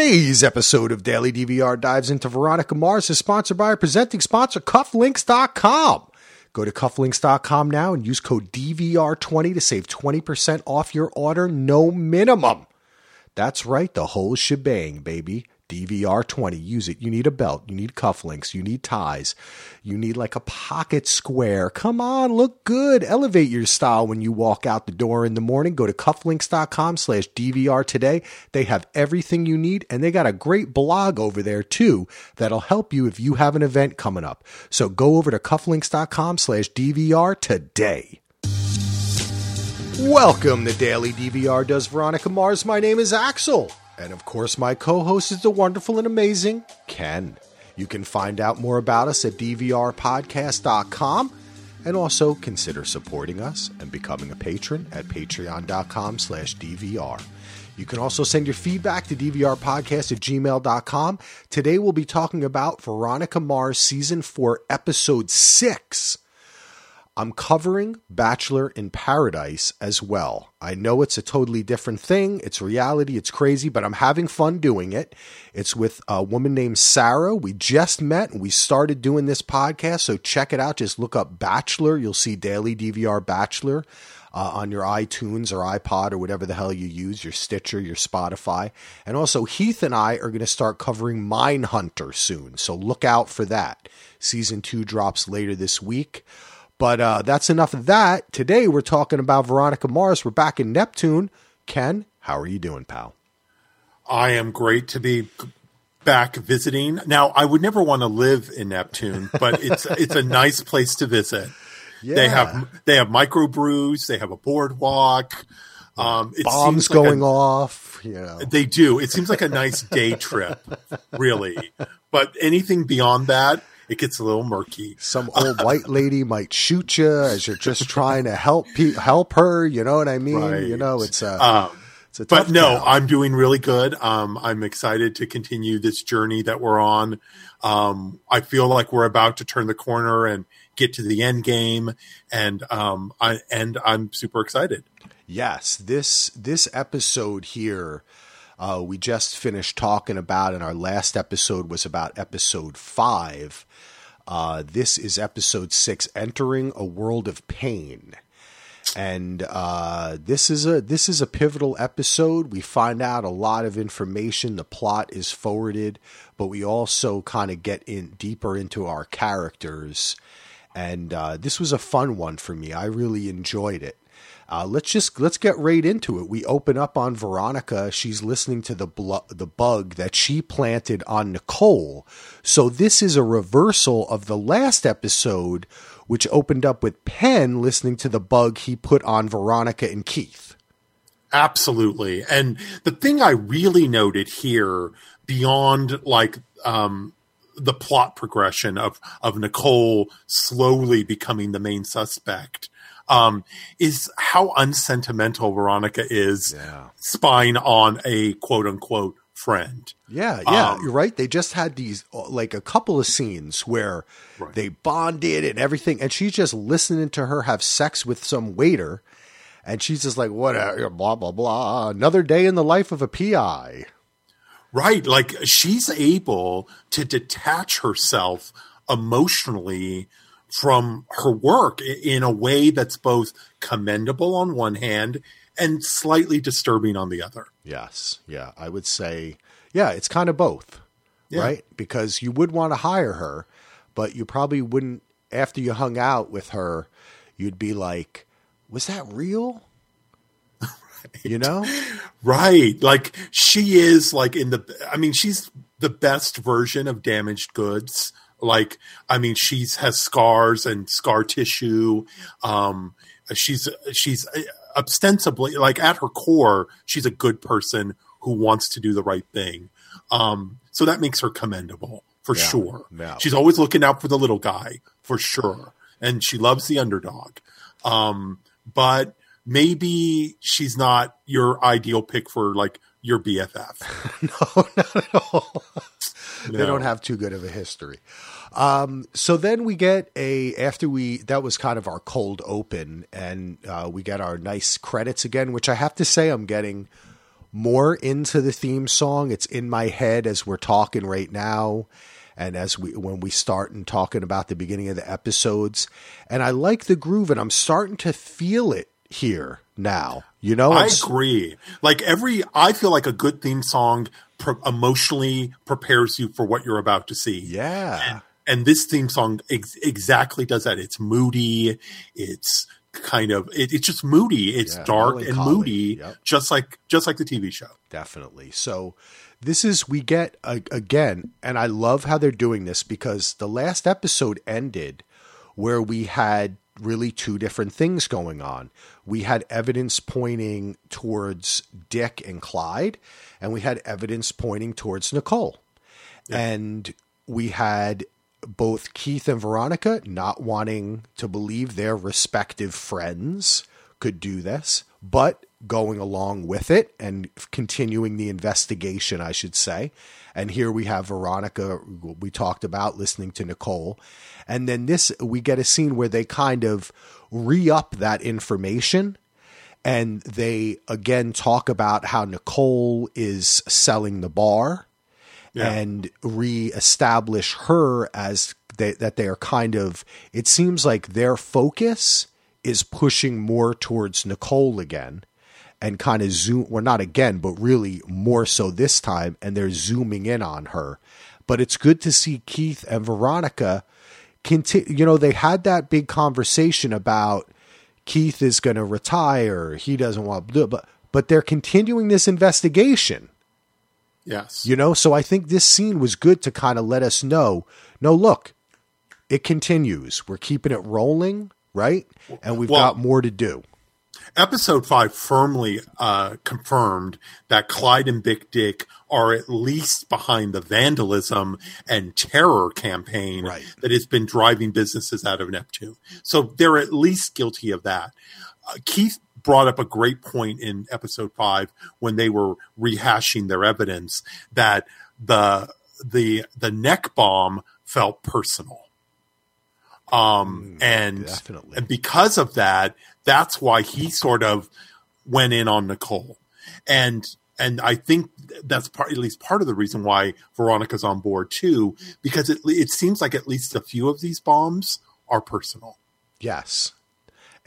Today's episode of Daily DVR dives into Veronica Mars is sponsored by our presenting sponsor, Cufflinks.com. Go to cufflinks.com now and use code DVR20 to save 20% off your order, no minimum. That's right, the whole shebang, baby. DVR 20. Use it. You need a belt. You need cufflinks. You need ties. You need like a pocket square. Come on, look good. Elevate your style when you walk out the door in the morning. Go to cufflinks.com slash DVR today. They have everything you need and they got a great blog over there too that'll help you if you have an event coming up. So go over to cufflinks.com slash DVR today. Welcome to Daily DVR Does Veronica Mars. My name is Axel. And of course, my co host is the wonderful and amazing Ken. You can find out more about us at dvrpodcast.com and also consider supporting us and becoming a patron at patreon.com slash dvr. You can also send your feedback to dvrpodcast at gmail.com. Today we'll be talking about Veronica Mars Season 4, Episode 6. I'm covering Bachelor in Paradise as well. I know it's a totally different thing. It's reality. It's crazy, but I'm having fun doing it. It's with a woman named Sarah. We just met and we started doing this podcast. So check it out. Just look up Bachelor. You'll see Daily DVR Bachelor. Uh, on your iTunes or iPod or whatever the hell you use, your Stitcher, your Spotify. And also, Heath and I are going to start covering Mindhunter soon. So look out for that. Season two drops later this week. But uh, that's enough of that. Today we're talking about Veronica Mars. We're back in Neptune. Ken, how are you doing, pal? I am great to be back visiting. Now, I would never want to live in Neptune, but it's it's a nice place to visit. Yeah. They have they have microbrews. They have a boardwalk. Um, Bombs like going a, off. You know. They do. It seems like a nice day trip, really. But anything beyond that, it gets a little murky. Some old white lady might shoot you as you're just trying to help pe- help her. You know what I mean? Right. You know, it's a. Um, it's a but no, town. I'm doing really good. Um, I'm excited to continue this journey that we're on. Um, I feel like we're about to turn the corner and get to the end game, and um, I and I'm super excited. Yes, this this episode here uh, we just finished talking about, and our last episode was about episode five. Uh, this is episode six, entering a world of pain, and uh, this is a this is a pivotal episode. We find out a lot of information. The plot is forwarded, but we also kind of get in deeper into our characters. And uh, this was a fun one for me. I really enjoyed it. Uh, let's just let's get right into it. We open up on Veronica. She's listening to the blo- the bug that she planted on Nicole. So this is a reversal of the last episode, which opened up with Penn listening to the bug he put on Veronica and Keith. Absolutely, and the thing I really noted here, beyond like um, the plot progression of of Nicole slowly becoming the main suspect um, is how unsentimental Veronica is yeah. spying on a quote unquote friend. Yeah, yeah, um, you're right. They just had these like a couple of scenes where right. they bonded and everything, and she's just listening to her have sex with some waiter, and she's just like, "Whatever, blah blah blah." Another day in the life of a PI. Right, like she's able to detach herself emotionally from her work in a way that's both commendable on one hand and slightly disturbing on the other. Yes. Yeah. I would say, yeah, it's kind of both, yeah. right? Because you would want to hire her, but you probably wouldn't, after you hung out with her, you'd be like, was that real? right. You know? Right. Like she is like in the, I mean, she's the best version of damaged goods like, I mean, she's has scars and scar tissue. Um, she's she's ostensibly like at her core, she's a good person who wants to do the right thing. Um, so that makes her commendable for yeah, sure. Yeah. She's always looking out for the little guy for sure, and she loves the underdog. Um, but maybe she's not your ideal pick for like your BFF. no, not at all. No. They don't have too good of a history. Um, so then we get a after we that was kind of our cold open, and uh, we get our nice credits again, which I have to say I'm getting more into the theme song. It's in my head as we're talking right now and as we when we start and talking about the beginning of the episodes and i like the groove and i'm starting to feel it here now you know I agree. Like every, I feel like a good theme song pro- emotionally prepares you for what you're about to see. yeah And this theme song ex- exactly does that. It's moody. It's kind of, it, it's just moody. It's Yeah, dark and moody, Yep. just like just like the TV show. definitely. So this is we get a, again, and I love how they're doing this because the last episode ended where we had really two different things going on. We had evidence pointing towards Dick and Clyde, and we had evidence pointing towards Nicole. And we had both Keith and Veronica not wanting to believe their respective friends could do this, but going along with it and continuing the investigation, I should say. And here we have Veronica, we talked about listening to Nicole. And then this, we get a scene where they kind of re up that information and they again talk about how Nicole is selling the bar Yeah. and re-establish her as they, that they are kind of it seems like their focus is pushing more towards Nicole again and kind of zoom well not again but really more so this time and they're zooming in on her but it's good to see Keith and Veronica continue you know they had that big conversation about Keith is going to retire he doesn't want to do it but but they're continuing this investigation Yes. you know, so I think this scene was good to kind of let us know no, look, it continues. We're keeping it rolling, right? And we've Well- got more to do. Episode five firmly uh, confirmed that Clyde and Big Dick are at least behind the vandalism and terror campaign Right. that has been driving businesses out of Neptune. So they're at least guilty of that. Uh, Keith brought up a great point in episode five when they were rehashing their evidence that the the the neck bomb felt personal. Um, and definitely. and because of that, that's why he sort of went in on Nicole, and and I think that's part at least part of the reason why Veronica's on board too, because it it seems like at least a few of these bombs are personal. Yes.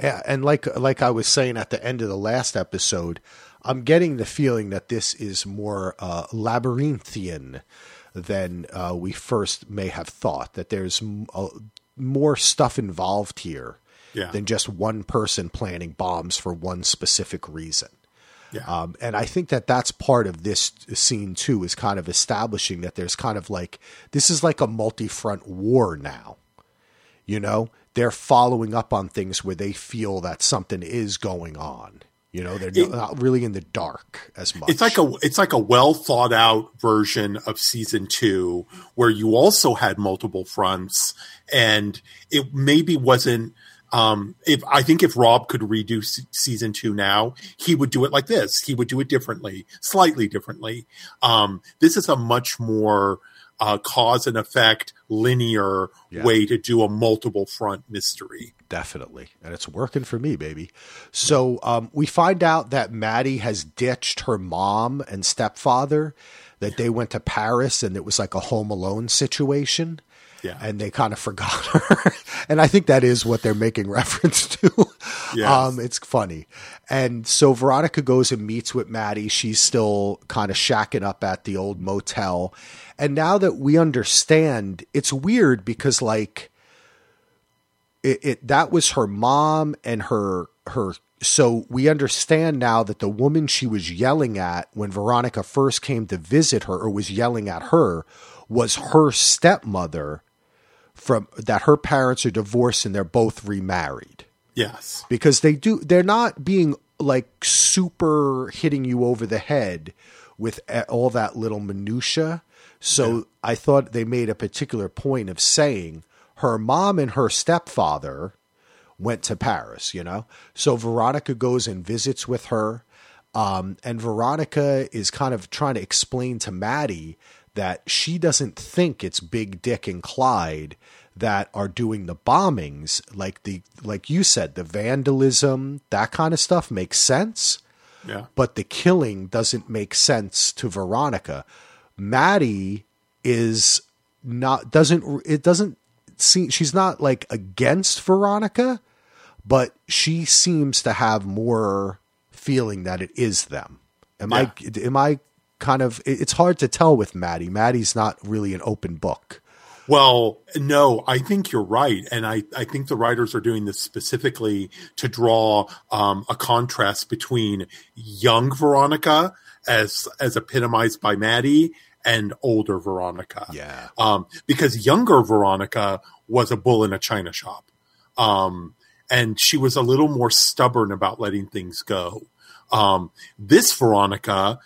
Yeah, and like like I was saying at the end of the last episode, I'm getting the feeling that this is more uh, labyrinthian than uh, we first may have thought. That there's uh, more stuff involved here Yeah. than just one person planning bombs for one specific reason. Yeah. Um, and I think that that's part of this scene too, is kind of establishing that there's kind of like this is like a multi-front war now. You know, they're following up on things where they feel that something is going on. You know, they're It- not really in the dark as much. It's like a it's like a well thought out version of season two where you also had multiple fronts and it maybe wasn't um if I think if Rob could redo se- season two now, he would do it like this. He would do it differently, slightly differently. Um this is a much more uh, cause and effect linear Yeah. way to do a multiple front mystery. Definitely. And it's working for me, baby. So um, we find out that Maddie has ditched her mom and stepfather, that they went to Paris and it was like a home alone situation. Yeah. And they kind of forgot her. and I think that is what they're making reference to. Yes. Um, it's funny. And so Veronica goes and meets with Maddie. She's still kind of shacking up at the old motel. And now that we understand, it's weird because, like, it, it that was her mom and her her so we understand now that the woman she was yelling at when Veronica first came to visit her or was yelling at her was her stepmother from that her parents are divorced and they're both remarried Yes. because they do they're not being like super hitting you over the head with all that little minutia. So i thought they made a particular point of saying her mom and her stepfather went to paris you know? So veronica goes and visits with her um, and veronica is kind of trying to explain to maddie that she doesn't think it's big dick and clyde that are doing the bombings like the like you said the vandalism that kind of stuff makes sense Yeah. but the killing doesn't make sense to Veronica. Maddie is not doesn't it doesn't seem she's not like against Veronica, but she seems to have more feeling that it is them. Am I am I kind of it's hard to tell with Maddie. Maddie's not really an open book. Well, no, I think you're right. And I, I think the writers are doing this specifically to draw um, a contrast between young Veronica as as epitomized by Maddie and older Veronica. Yeah. Um, because younger Veronica was a bull in a china shop. Um, and she was a little more stubborn about letting things go. Um, this Veronica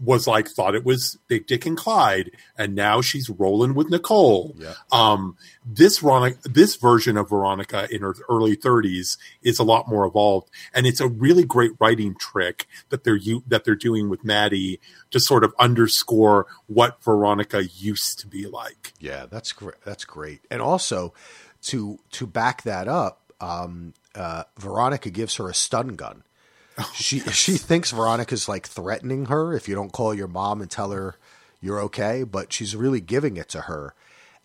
was like thought it was Big Dick and Clyde, and now she's rolling with Nicole. Yeah. Um, this Veronica, this version of Veronica in her early 30s is a lot more evolved, and it's a really great writing trick that they're that they're doing with Maddie to sort of underscore what Veronica used to be like. Yeah, that's great. That's great. And also to to back that up, um, uh, Veronica gives her a stun gun. She she thinks Veronica's like threatening her if you don't call your mom and tell her you're okay, but she's really giving it to her,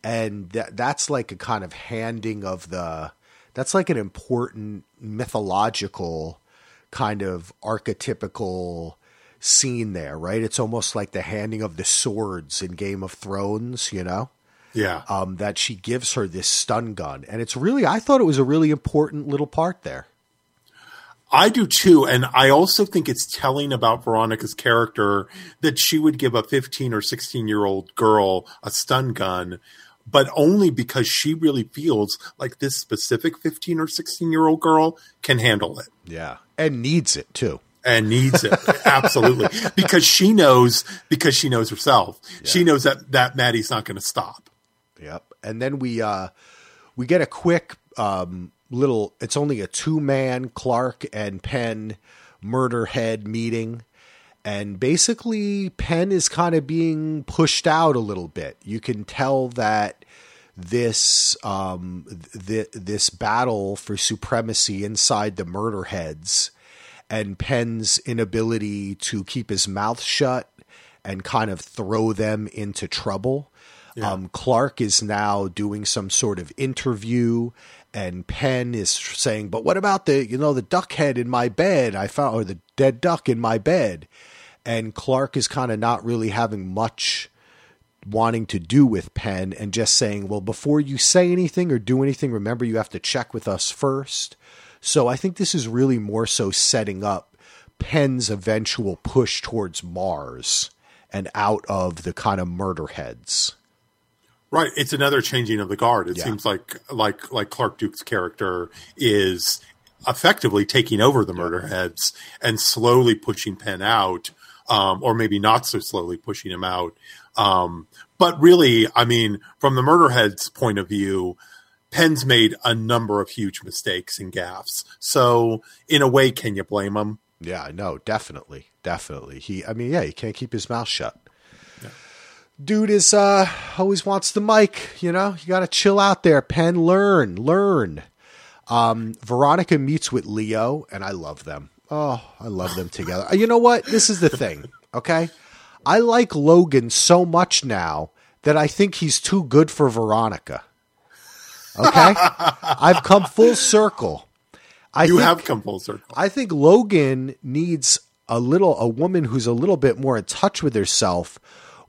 and that that's like a kind of handing of the. That's like an important mythological kind of archetypical scene there, right? It's almost like the handing of the swords in Game of Thrones, you know? Yeah. um, that she gives her this stun gun. And it's really, I thought it was a really important little part there. I do too. And I also think it's telling about Veronica's character that she would give a 15 or 16 year old girl a stun gun, but only because she really feels like this specific 15 or 16 year old girl can handle it Yeah. And needs it too. and needs it absolutely because she knows because she knows herself she knows that that maddie's not going to stop Yep. And then we, uh, we get a quick, um, little, it's only a two man Clark and Penn murder head meeting. And basically, Penn is kind of being pushed out a little bit. You can tell that this um, th- this battle for supremacy inside the murder heads and Penn's inability to keep his mouth shut and kind of throw them into trouble. Um, Clark is now doing some sort of interview, and Penn is saying, "But what about the you know the duck head in my bed? I found or the dead duck in my bed." And Clark is kind of not really having much wanting to do with Penn and just saying, well, before you say anything or do anything, remember you have to check with us first. So I think this is really more so setting up Penn's eventual push towards Mars and out of the kind of murder heads. Right it's another changing of the guard it Yeah. seems like like like clark duke's character is effectively taking over the murder heads and slowly pushing penn out um, or maybe not so slowly pushing him out um, but really i mean from the murder heads point of view penn's made a number of huge mistakes and gaffes so in a way can you blame him Yeah, no, definitely. Definitely. He I mean, yeah, he can't keep his mouth shut. Dude is uh always wants the mic, you know? You gotta chill out there, Penn. Learn, learn. Um Veronica meets with Leo, and I love them. Oh, I love them together. You know what? This is the thing, okay? I like Logan so much now that I think he's too good for Veronica. Okay? I've come full circle. I you think, have come full circle I think Logan needs a little a woman who's a little bit more in touch with herself,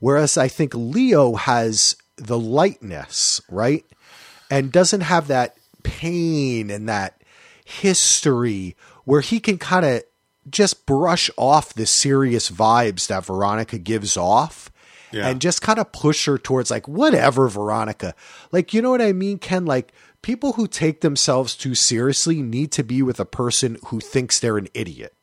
whereas I think Leo has the lightness, right? And doesn't have that pain and that history where he can kind of just brush off the serious vibes that Veronica gives off Yeah. and just kind of push her towards like whatever Veronica. Like you know what I mean Ken like people who take themselves too seriously need to be with a person who thinks they're an idiot.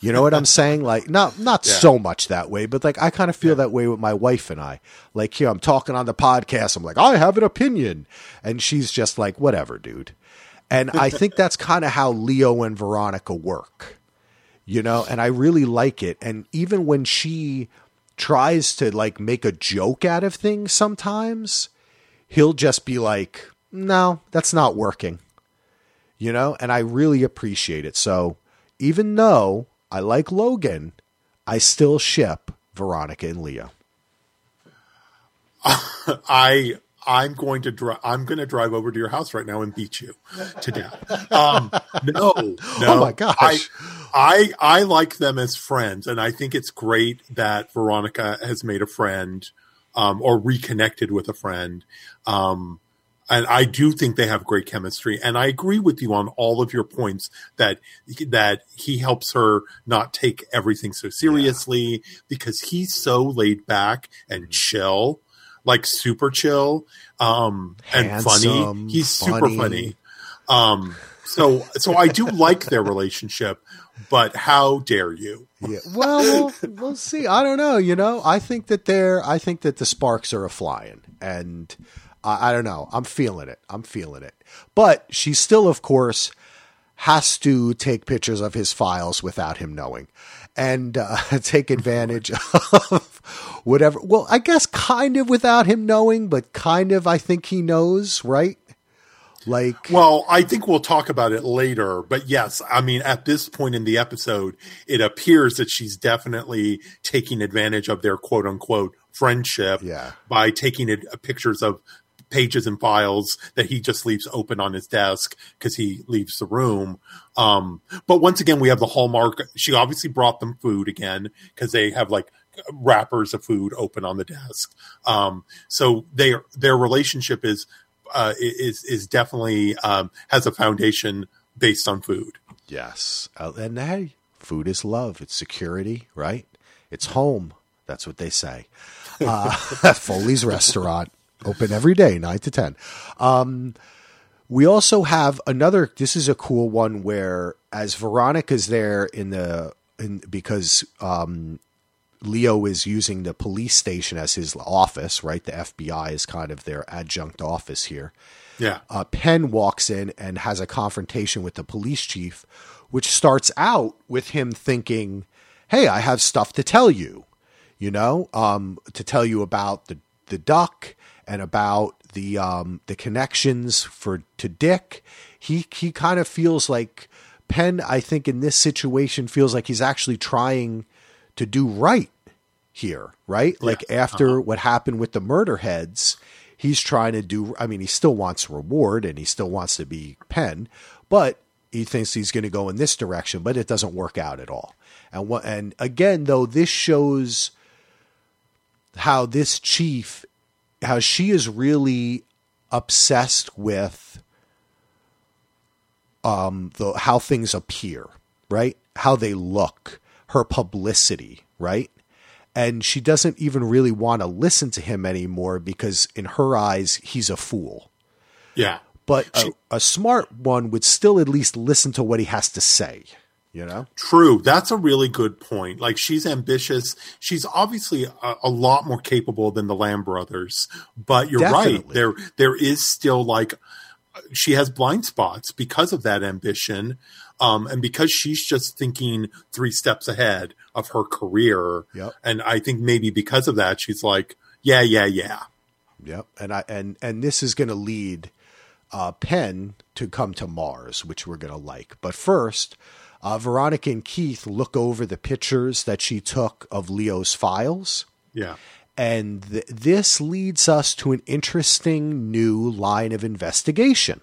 You know what I'm saying? Like not not Yeah. so much that way, but like I kind of feel that way with my wife and I. Like here I'm talking on the podcast, I'm like, "I have an opinion." And she's just like, "Whatever, dude." And I think that's kind of how Leo and Veronica work you know and i really like it and even when she tries to like make a joke out of things sometimes he'll just be like no that's not working you know and i really appreciate it so even though I like Logan, I still ship Veronica and Leo. I I'm going to drive. I'm going to drive over to your house right now and beat you to death. Um, no, no. Oh my gosh. I, I I like them as friends, and I think it's great that Veronica has made a friend um, or reconnected with a friend. Um, and I do think they have great chemistry. And I agree with you on all of your points that that he helps her not take everything so seriously yeah. because he's so laid back and chill like super chill um, and funny. He's super funny. funny. Um, so so I do like their relationship, but how dare you? yeah. Well, we'll, we'll see. I don't know. You know, I think that they're. I think that the sparks are a flying, and I, I don't know. I'm feeling it. I'm feeling it. But she still, of course, has to take pictures of his files without him knowing and uh, take advantage of whatever. Well, I guess kind of without him knowing, but kind of I think he knows, right? Like, well, I think we'll talk about it later, but yes, I mean, at this point in the episode, it appears that she's definitely taking advantage of their quote unquote friendship yeah. by taking it, uh, pictures of pages and files that he just leaves open on his desk because he leaves the room. Um, but once again, we have the hallmark. She obviously brought them food again because they have like wrappers of food open on the desk. Um, so they their relationship is uh, is is definitely um, has a foundation based on food. Yes, uh, and hey, food is love. It's security, right? It's home. That's what they say. Uh, Foley's Restaurant open every day, nine to ten. Um, we also have another. This is a cool one where, as Veronica's there in the in because um, Leo is using the police station as his office, right? The FBI is kind of their adjunct office here. Yeah. Uh, Penn walks in and has a confrontation with the police chief, which starts out with him thinking, "Hey, I have stuff to tell you." You know, um, to tell you about the the duck and about the um, the connections for to Dick. He he kind of feels like Penn. I think in this situation feels like he's actually trying to do right here, right? Yeah. Like after uh-huh. what happened with the murder heads, he's trying to do I mean, he still wants reward and he still wants to be Penn, but he thinks he's going to go in this direction, but it doesn't work out at all. And what and again though this shows how this chief how she is really obsessed with um the how things appear, right? How they look, her publicity, right? And she doesn't even really want to listen to him anymore because in her eyes he's a fool. Yeah. But she, a, a smart one would still at least listen to what he has to say you know? True. That's a really good point. Like she's ambitious. She's obviously a, a lot more capable than the lamb brothers but you're Definitely. right there there is still like she has blind spots because of that ambition um, and because she's just thinking three steps ahead of her career. Yep. and i think maybe because of that she's like yeah yeah yeah. Yep. And i and and this is going to lead uh, penn to come to mars which we're going to like. But first uh, Veronica and Keith look over the pictures that she took of Leo's files. Yeah. And th- this leads us to an interesting new line of investigation.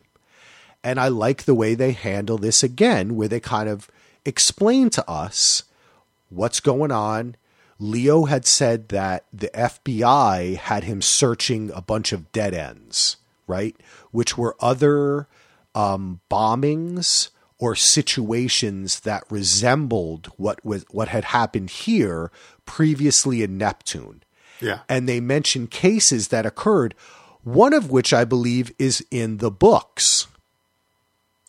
And I like the way they handle this again, where they kind of explain to us what's going on. Leo had said that the FBI had him searching a bunch of dead ends, right? Which were other um, bombings or situations that resembled what was what had happened here previously in Neptune. Yeah. And they mention cases that occurred, one of which I believe is in the books.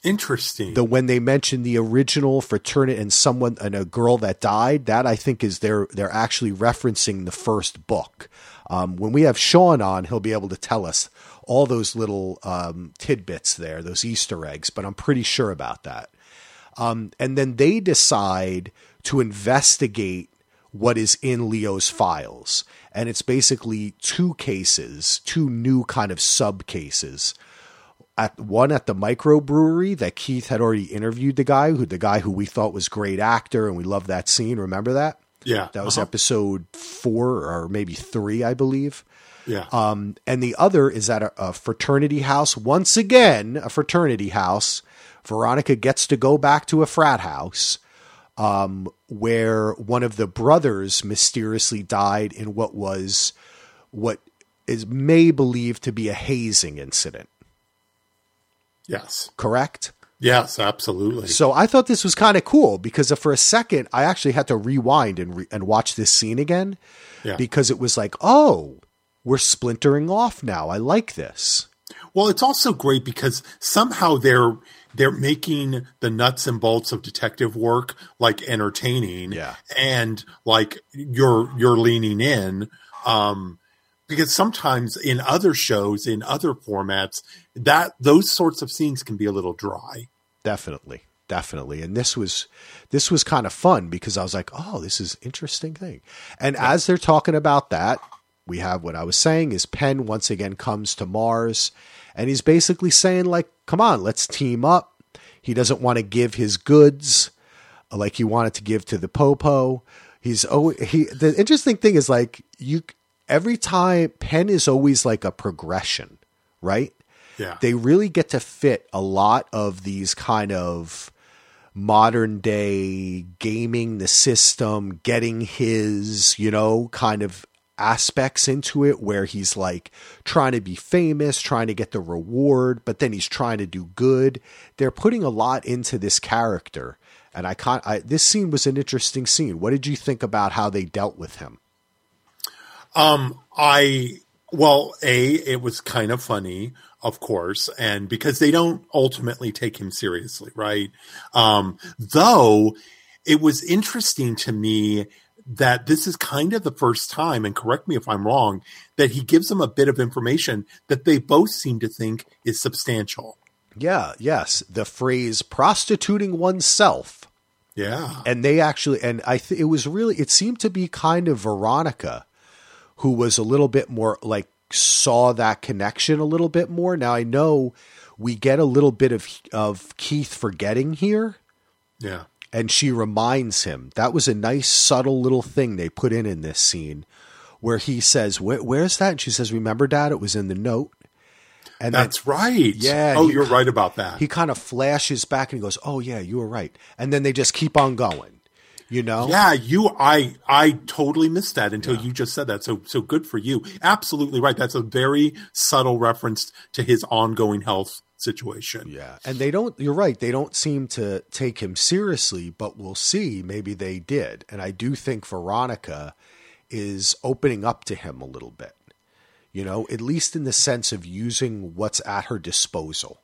Interesting. The when they mention the original fraternity and someone and a girl that died, that I think is they're they're actually referencing the first book. Um, when we have Sean on, he'll be able to tell us all those little um, tidbits there, those Easter eggs, but I'm pretty sure about that. Um, and then they decide to investigate what is in Leo's files. And it's basically two cases, two new kind of sub cases. at one at the microbrewery that Keith had already interviewed the guy who the guy who we thought was great actor and we loved that scene. Remember that? Yeah. That was uh-huh. episode four or maybe three, I believe. Yeah. Um, and the other is at a, a fraternity house. Once again, a fraternity house. Veronica gets to go back to a frat house um, where one of the brothers mysteriously died in what was what is may believed to be a hazing incident. yes. Correct. Yes, absolutely. So I thought this was kind of cool because for a second I actually had to rewind and re- and watch this scene again Yeah. because it was like, oh, we're splintering off now. I like this. Well, it's also great because somehow they're they're making the nuts and bolts of detective work like entertaining, Yeah. and like you're you're leaning in. Um, because sometimes in other shows, in other formats, that those sorts of scenes can be a little dry. Definitely. Definitely. And this was this was kind of fun because I was like, oh, this is interesting thing. And as they're talking about that, we have what I was saying is Penn once again comes to Mars and he's basically saying like, come on, let's team up. He doesn't want to give his goods like he wanted to give to the Popo. He's oh he the interesting thing is like you every time Penn is always like a progression, right? Yeah, they really get to fit a lot of these kind of modern day gaming the system, getting his, you know, kind of aspects into it where he's like trying to be famous, trying to get the reward, but then he's trying to do good. They're putting a lot into this character. And I can't, I, this scene was an interesting scene. What did you think about how they dealt with him? Um, I well, a it was kind of funny, of course, and because they don't ultimately take him seriously, right? Um, though it was interesting to me that this is kind of the first time, and correct me if I'm wrong, that he gives them a bit of information that they both seem to think is substantial. Yeah, yes. The phrase prostituting oneself Yeah. and they actually and i th- it was really it seemed to be kind of veronica who was a little bit more like saw that connection a little bit more now i know we get a little bit of of keith forgetting here Yeah. And she reminds him that was a nice subtle little thing they put in in this scene where he says Where, where's that and she says remember dad it was in the note and then That's right. Yeah, Oh, he- you're right about that. he kind of flashes back and he goes oh yeah you were right and then they just keep on going you know Yeah, you I I totally missed that until you just said that. So so good for you. Absolutely right. That's a very subtle reference to his ongoing health situation. Yeah. And they don't, you're right, they don't seem to take him seriously, but we'll see. Maybe they did. And I do think Veronica is opening up to him a little bit, you know, at least in the sense of using what's at her disposal.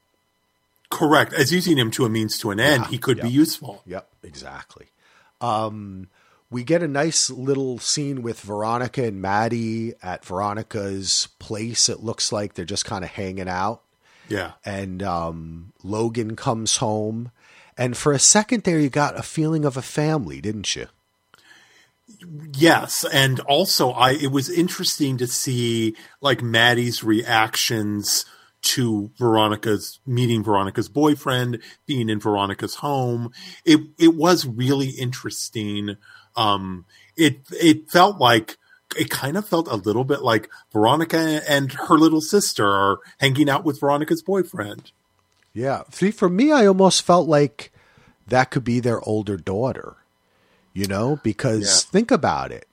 Correct. As using him to a means to an end, Yeah, he could be useful. Yep, exactly. Um, we get a nice little scene with Veronica and Maddie at Veronica's place. It looks like they're just kind of hanging out. Yeah. and um, Logan comes home. And for a second there, you got a feeling of a family, didn't you? Yes, and also I it was interesting to see like Maddie's reactions to Veronica's meeting Veronica's boyfriend, being in Veronica's home. It it was really interesting. Um it it felt like it kind of felt a little bit like Veronica and her little sister are hanging out with Veronica's boyfriend. Yeah. See, for me, I almost felt like that could be their older daughter, you know, because Yeah. think about it.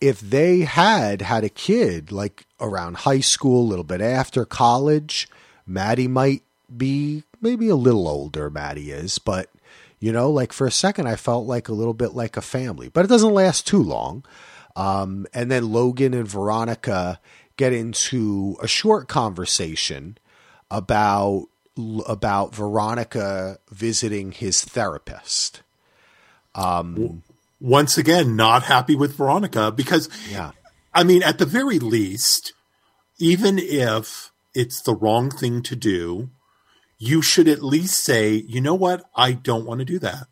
If they had had a kid like around high school, a little bit after college, Maddie might be maybe a little older, Maddie is, but you know, like for a second, I felt like a little bit like a family, but it doesn't last too long. Um, and then Logan and Veronica get into a short conversation about about Veronica visiting his therapist. Once again, not happy with Veronica because Yeah. I mean, at the very least, even if it's the wrong thing to do, you should at least say, you know what, I don't want to do that.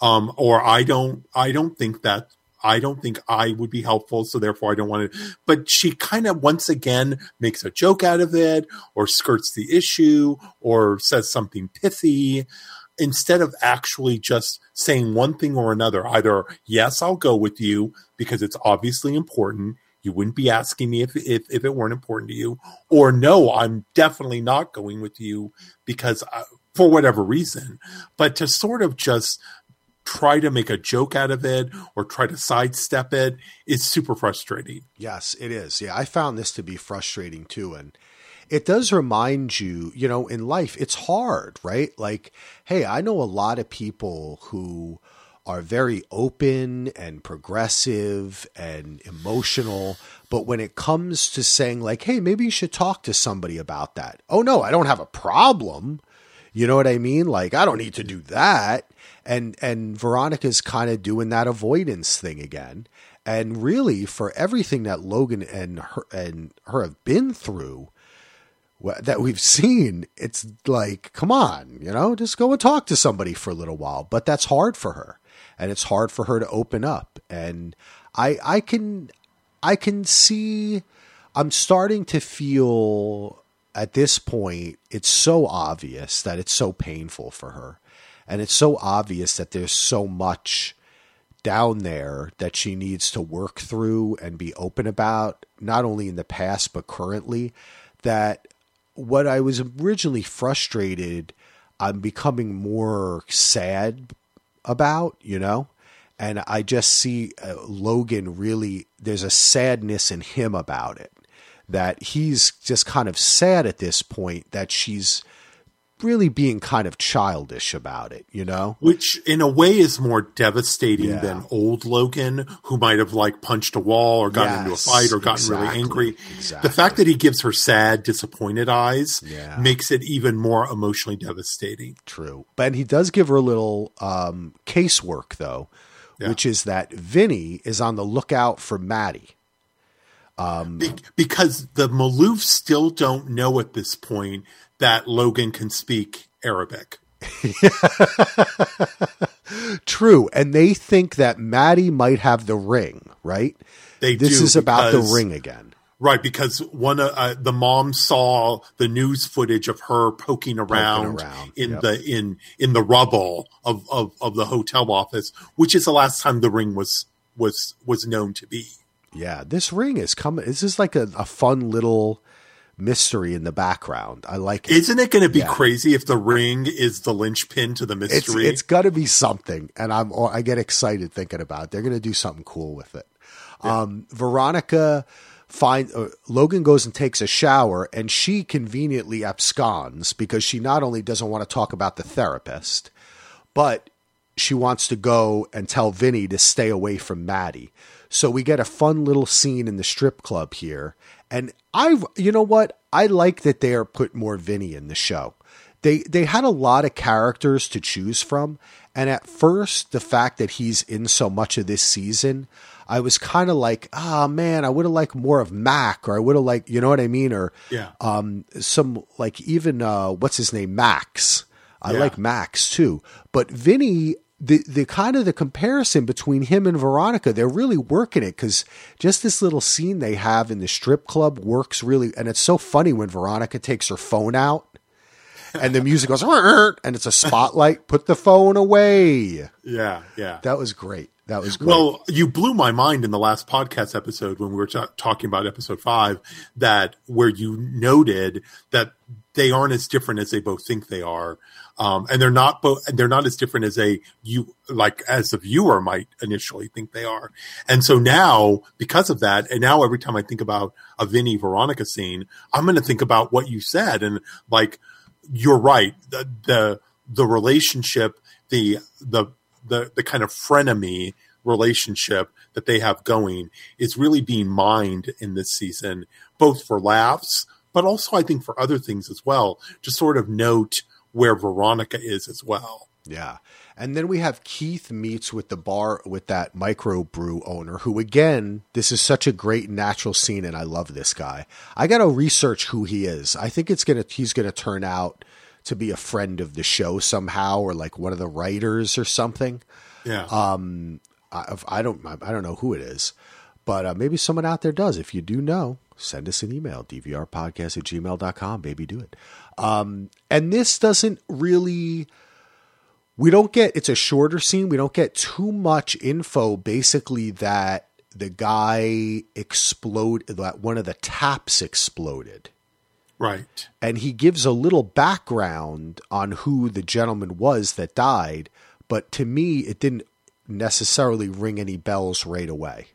Um, or I don't, I don't think that, I don't think I would be helpful, so therefore I don't want to. But she kind of once again makes a joke out of it, or skirts the issue, or says something pithy instead of actually just saying one thing or another. Either yes, I'll go with you because it's obviously important. You wouldn't be asking me if, if, if it weren't important to you, or no, I'm definitely not going with you because I, for whatever reason. But to sort of just try to make a joke out of it or try to sidestep it, is super frustrating. Yes, it is. Yeah, I found this to be frustrating too. And it does remind you, you know, in life, it's hard, right? Like, hey, I know a lot of people who are very open and progressive and emotional. But when it comes to saying, like, hey, maybe you should talk to somebody about that. Oh, no, I don't have a problem. You know what I mean? Like, I don't need to do that. And, and Veronica's kind of doing that avoidance thing again. And really, for everything that Logan and her, and her have been through, that we've seen, it's like, come on, you know, just go and talk to somebody for a little while. But that's hard for her and it's hard for her to open up. And I I can I can see I'm starting to feel at this point it's so obvious that it's so painful for her. And it's so obvious that there's so much down there that she needs to work through and be open about, not only in the past but currently, that what I was originally frustrated, I'm becoming more sad about, you know? And I just see uh, Logan really, there's a sadness in him about it. That he's just kind of sad at this point that she's really being kind of childish about it, you know? Which in a way is more devastating Yeah. than old Logan, who might have like punched a wall or gotten into a fight or gotten really angry. exactly. The fact that he gives her sad, disappointed eyes Yeah. makes it even more emotionally devastating. True. But he does give her a little um, casework, though, Yeah. which is that Vinny is on the lookout for Maddie. Be- because the Maloofs still don't know at this point that Logan can speak Arabic. True. And they think that Maddie might have the ring, right? They This is about the ring again. Right, because one uh, uh, the mom saw the news footage of her poking around, around, in yep. the in in the rubble of, of of the hotel office, which is the last time the ring was was was known to be. Yeah, this ring is coming. This is like a, a fun little mystery in the background. I like it. Isn't it going to be Yeah. crazy if the ring is the linchpin to the mystery? it's got to be something, and I'm I get excited thinking about it. They're going to do something cool with it. Um, Veronica find uh, Logan goes and takes a shower, and she conveniently absconds because she not only doesn't want to talk about the therapist, but she wants to go and tell Vinny to stay away from Maddie. So we get a fun little scene in the strip club here. And I, you know what? I like that they are put more Vinny in the show. They they had a lot of characters to choose from, and at first, the fact that he's in so much of this season, I was kind of like, ah, man, I would have liked more of Mac, or I would have liked, you know what I mean, or Yeah. um, some like even uh, what's his name, Max. I Yeah. like Max too, but Vinny. The, the kind of the comparison between him and Veronica, they're really working it because just this little scene they have in the strip club works really, and it's so funny when Veronica takes her phone out and the music goes and it's a spotlight. Put the phone away. yeah, yeah. That was great. That was great. Well, you blew my mind in the last podcast episode when we were ta- talking about episode five, that where you noted that they aren't as different as they both think they are, um, and they're not both. They're not as different as a you like as the viewer might initially think they are. And so now, because of that, and now every time I think about a Vinnie Veronica scene, I'm going to think about what you said, and like you're right. The the the relationship, the the the the kind of frenemy relationship that they have going is really being mined in this season, both for laughs, but also I think for other things as well, to sort of note where Veronica is as well. Yeah. And then we have Keith meets with the bar with that micro brew owner who again, this is such a great natural scene and I love this guy. I got to research who he is. I think it's to he's going to turn out to be a friend of the show somehow or like one of the writers or something. Yeah. Um, I, I don't I don't know who it is, but uh, maybe someone out there does. If you do know, send us an email, dvrpodcast at gmail.com. Baby, do it. Um, and this doesn't really, we don't get, it's a shorter scene. We don't get too much info, basically, that the guy exploded, that one of the taps exploded. Right. And he gives a little background on who the gentleman was that died, but to me, it didn't necessarily ring any bells right away.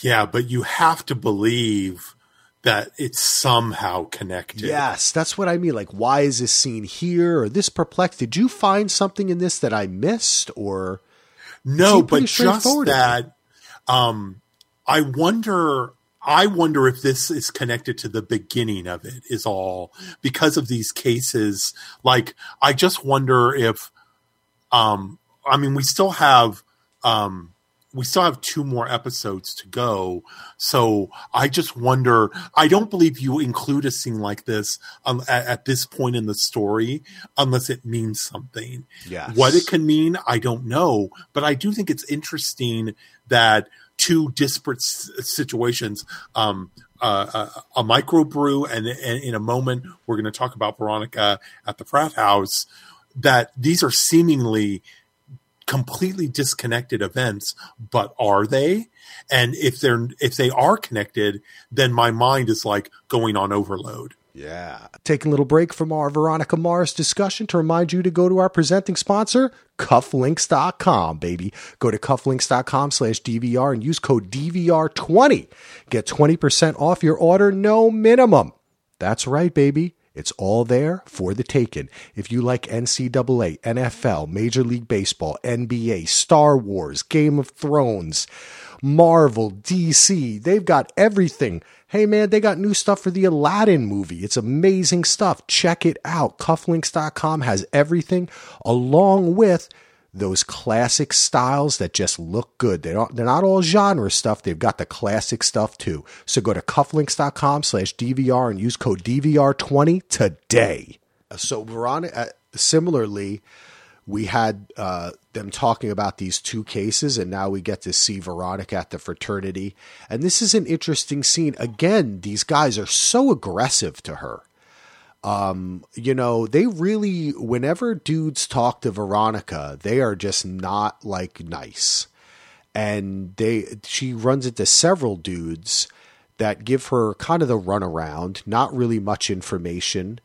Yeah, but you have to believe that it's somehow connected. Yes, that's what I mean. Like, why is this scene here or this perplexed? Did you find something in this that I missed or? No, but just that, um, I wonder, I wonder if this is connected to the beginning of it is all because of these cases. Like, I just wonder if, um, I mean, we still have, um, we still have two more episodes to go. So I just wonder. I don't believe you include a scene like this um, at, at, this point in the story unless it means something. Yeah. What it can mean, I don't know. But I do think it's interesting that two disparate s- situations. Um, uh, a, a microbrew, and, and in a moment we're going to talk about Veronica at the frat house. That these are seemingly completely disconnected events, but are they? And if they're if they are connected, then my mind is like going on overload. Yeah. Taking a little break from our Veronica Mars discussion to remind you to go to our presenting sponsor, cufflinks.com, baby. Go to cufflinks.com slash DVR and use code DVR20. Get 20% off your order, no minimum. That's right, baby. It's all there for the taking. If you like NCAA, NFL, Major League Baseball, NBA, Star Wars, Game of Thrones, Marvel, DC, they've got everything. Hey man, they got new stuff for the Aladdin movie. It's amazing stuff. Check it out. Cufflinks.com has everything along with those classic styles that just look good. They don't, they're not all genre stuff. They've got the classic stuff too. So go to cufflinks.com slash DVR and use code DVR20 today. So Veronica, uh, similarly, we had uh, them talking about these two cases, and now we get to see Veronica at the fraternity. And this is an interesting scene. Again, these guys are so aggressive to her um, you know, they really, whenever dudes talk to Veronica, they are just not like nice. And they, she runs into several dudes that give her kind of the runaround, not really much information.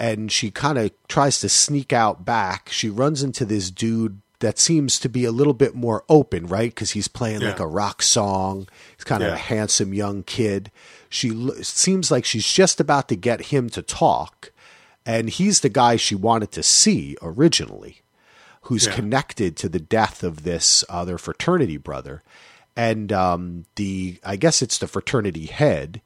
And she kind of tries to sneak out back. She runs into this dude that seems to be a little bit more open, right? Because he's playing yeah. like a rock song. He's kind of a handsome young kid she seems like she's just about to get him to talk, and he's the guy she wanted to see originally, who's yeah. connected to the death of this other fraternity brother, and um, the I guess it's the fraternity head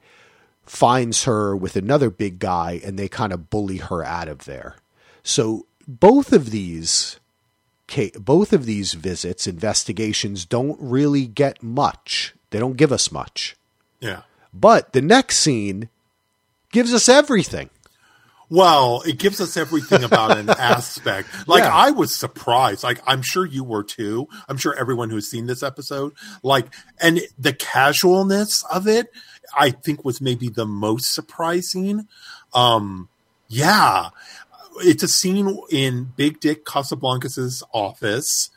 finds her with another big guy, and they kind of bully her out of there. So both of these both of these visits investigations don't really get much they don't give us much yeah but the next scene gives us everything. Well, it gives us everything about an aspect. Like yeah. I was surprised. Like I'm sure you were too. I'm sure everyone who's seen this episode, like, and the casualness of it, I think was maybe the most surprising. Um, yeah, it's a scene in Big Dick Casablancas's office,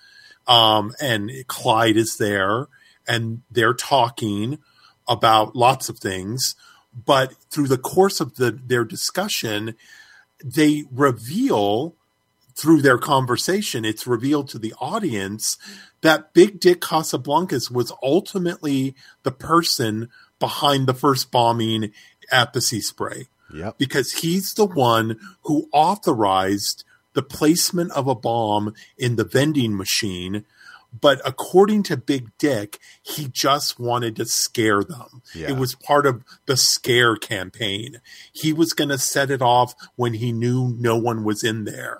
um, and Clyde is there, and they're talking about lots of things, but through the course of the, their discussion, they reveal through their conversation, it's revealed to the audience that Big Dick Casablancas was ultimately the person behind the first bombing at the Sea Spray. Yep. Because he's the one who authorized the placement of a bomb in the vending machine but according to Big Dick, he just wanted to scare them. Yeah. It was part of the scare campaign. He was going to set it off when he knew no one was in there.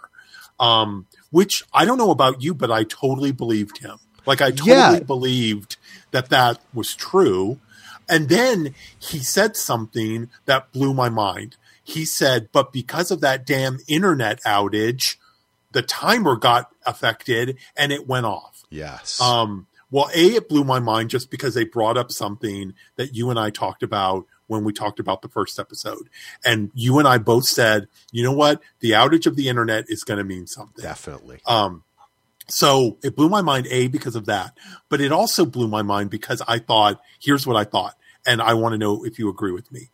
Um, which I don't know about you, but I totally believed him. Like I totally yeah. believed that that was true. And then he said something that blew my mind. He said, but because of that damn internet outage, the timer got affected and it went off. Yes. Um, well, A, it blew my mind just because they brought up something that you and I talked about when we talked about the first episode. And you and I both said, you know what? The outage of the internet is going to mean something. Definitely. Um, so it blew my mind, A, because of that. But it also blew my mind because I thought, here's what I thought. And I want to know if you agree with me.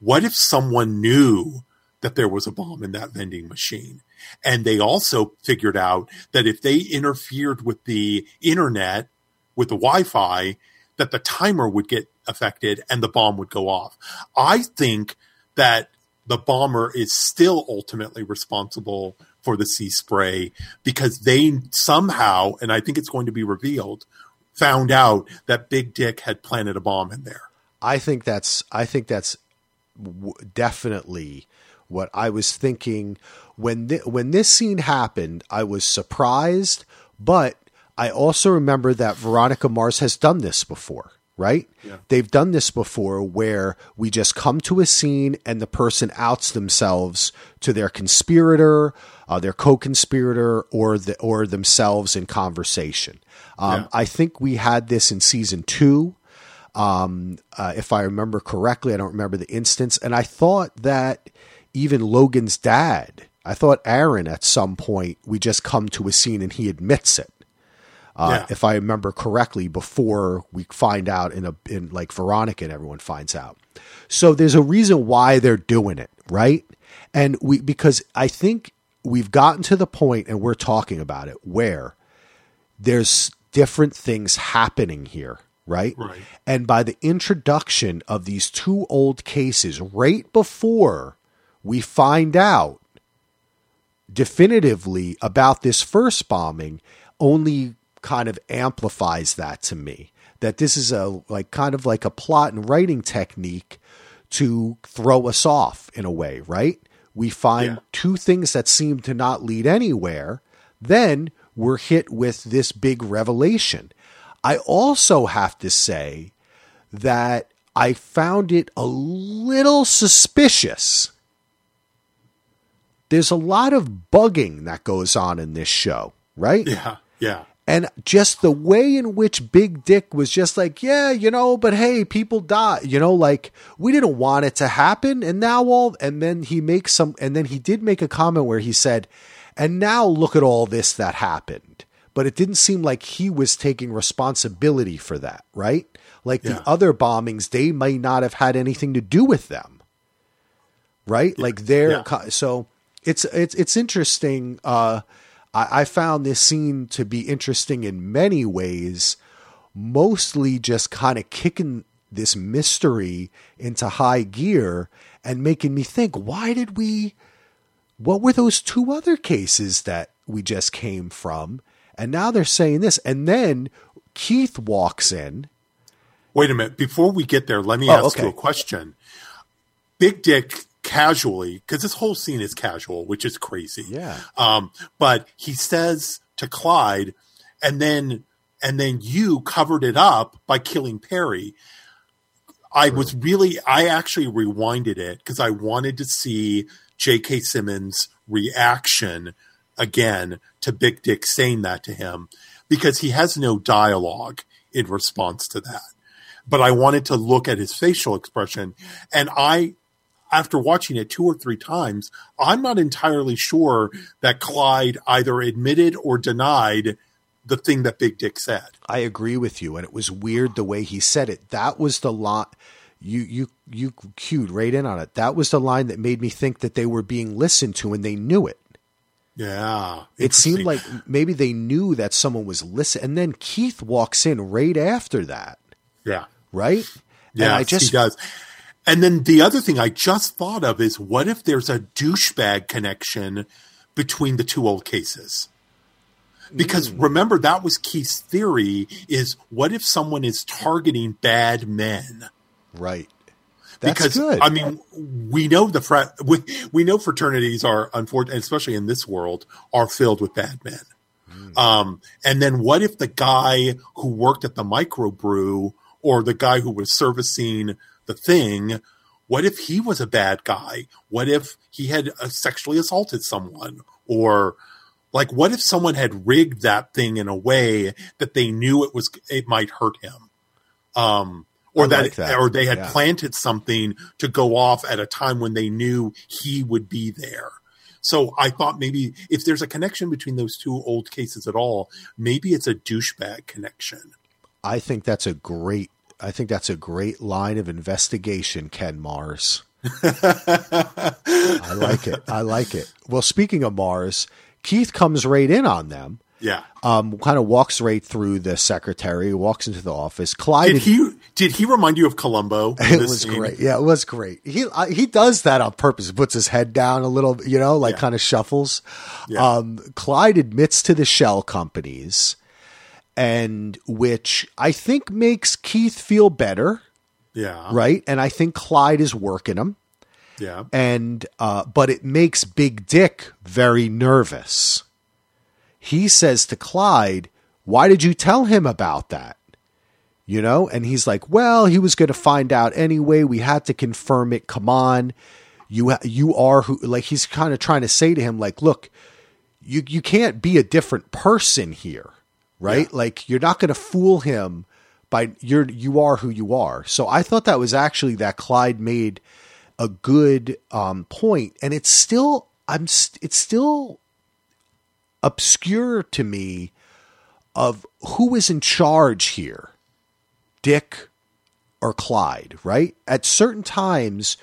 What if someone knew that there was a bomb in that vending machine? And they also figured out that if they interfered with the internet, with the Wi Fi, that the timer would get affected and the bomb would go off. I think that the bomber is still ultimately responsible for the sea spray because they somehow, and I think it's going to be revealed, found out that Big Dick had planted a bomb in there. I think that's I think that's w- definitely what I was thinking when th- when this scene happened. I was surprised, but I also remember that Veronica Mars has done this before, right? Yeah. They've done this before where we just come to a scene and the person outs themselves to their conspirator, uh, their co-conspirator, or the or themselves in conversation. Um, Yeah. I think we had this in season two um, uh, if I remember correctly. I don't remember the instance. And I thought that even Logan's dad, I thought Aaron at some point, we just come to a scene and he admits it. Uh, Yeah. If I remember correctly, before we find out in a in like Veronica and everyone finds out, so there's a reason why they're doing it, right? And we because I think we've gotten to the point, and we're talking about it, where there's different things happening here, right? Right. And by the introduction of these two old cases right before we find out definitively about this first bombing only kind of amplifies that to me that this is a like kind of like a plot and writing technique to throw us off in a way right we find Yeah. two things that seem to not lead anywhere then we're hit with this big revelation i also have to say that i found it a little suspicious there's a lot of bugging that goes on in this show, right? Yeah. Yeah. And just the way in which Big Dick was just like, yeah, you know, but hey, people die, you know, like we didn't want it to happen. And now all, and then he makes some, and then he did make a comment where he said, and now look at all this that happened. But it didn't seem like he was taking responsibility for that, right? Like Yeah. the other bombings, they may not have had anything to do with them right? Like they're Yeah. so it's it's it's interesting. Uh, I, I found this scene to be interesting in many ways, mostly just kind of kicking this mystery into high gear and making me think, why did we? What were those two other cases that we just came from? And now they're saying this, and then Keith walks in. Wait a minute. Before we get there, let me Oh, ask you a question. Big Dick casually, because this whole scene is casual, which is crazy. Yeah. Um, but he says to Clyde, and then and then you covered it up by killing Perry. I was really I actually rewinded it because I wanted to see J.K. Simmons' reaction again to Big Dick saying that to him because he has no dialogue in response to that. But I wanted to look at his facial expression. And I, after watching it two or three times, I'm not entirely sure that Clyde either admitted or denied the thing that Big Dick said. I agree with you, and it was weird the way he said it. That was the line you you you cued right in on it. That was the line that made me think that they were being listened to and they knew it. Yeah. It seemed like maybe they knew that someone was listening. And then Keith walks in right after that, yeah. right? Yeah, I just he does. And then the other thing I just thought of is what if there's a douchebag connection between the two old cases? Because Hmm. remember, that was Keith's theory: is what if someone is targeting bad men? right. That's because good. I mean, we know the frat, we, we know fraternities are unfortunate, especially in this world, are filled with bad men. Hmm. Um, and then what if the guy who worked at the microbrew or the guy who was servicing the thing, what if he was a bad guy? What if he had uh, sexually assaulted someone or Like, what if someone had rigged that thing in a way that they knew it was it might hurt him, um, or that, like that. or they had Yeah. planted something to go off at a time when they knew he would be there. So I thought maybe if there's a connection between those two old cases at all, maybe it's a douchebag connection. I think that's a great. I think that's a great line of investigation, Ken Mars. I like it. I like it. Well, speaking of Mars, Keith comes right in on them. Yeah. Um, kind of walks right through the secretary, walks into the office. Clyde, Did he did he remind you of Columbo? it was scene? great. Yeah, it was great. He uh, he does that on purpose. Puts his head down a little, you know, like Yeah. kind of shuffles. Yeah. Um, Clyde admits to the shell companies, and which I think makes Keith feel better, Yeah. right? And I think Clyde is working him, Yeah. and uh, but it makes Big Dick very nervous. He says to Clyde, "Why did you tell him about that?" you know and he's like well he was going to find out anyway we had to confirm it come on you ha- you are who like he's kind of trying to say to him like look you you can't be a different person here right like you're not going to fool him by you're you are who you are so i thought that was actually that clyde made a good um point and it's still i'm st- it's still obscure to me of who is in charge here Dick or Clyde, right? At certain times,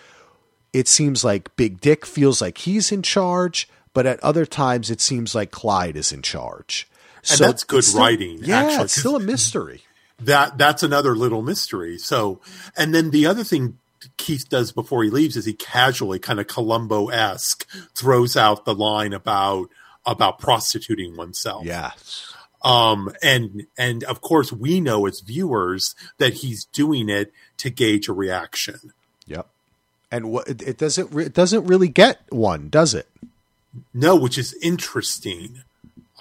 it seems like Big Dick feels like he's in charge, but at other times, it seems like Clyde is in charge. And that's good still- writing, Yeah, actually, it's still a mystery. that that's another little mystery. So, and then the other thing Keith does before he leaves is he casually, kind of Columbo esque, throws out the line about about prostituting oneself. Yes. Um, and and of course we know as viewers that he's doing it to gauge a reaction. Yep. And what it, it doesn't re- it doesn't really get one, does it? No, which is interesting.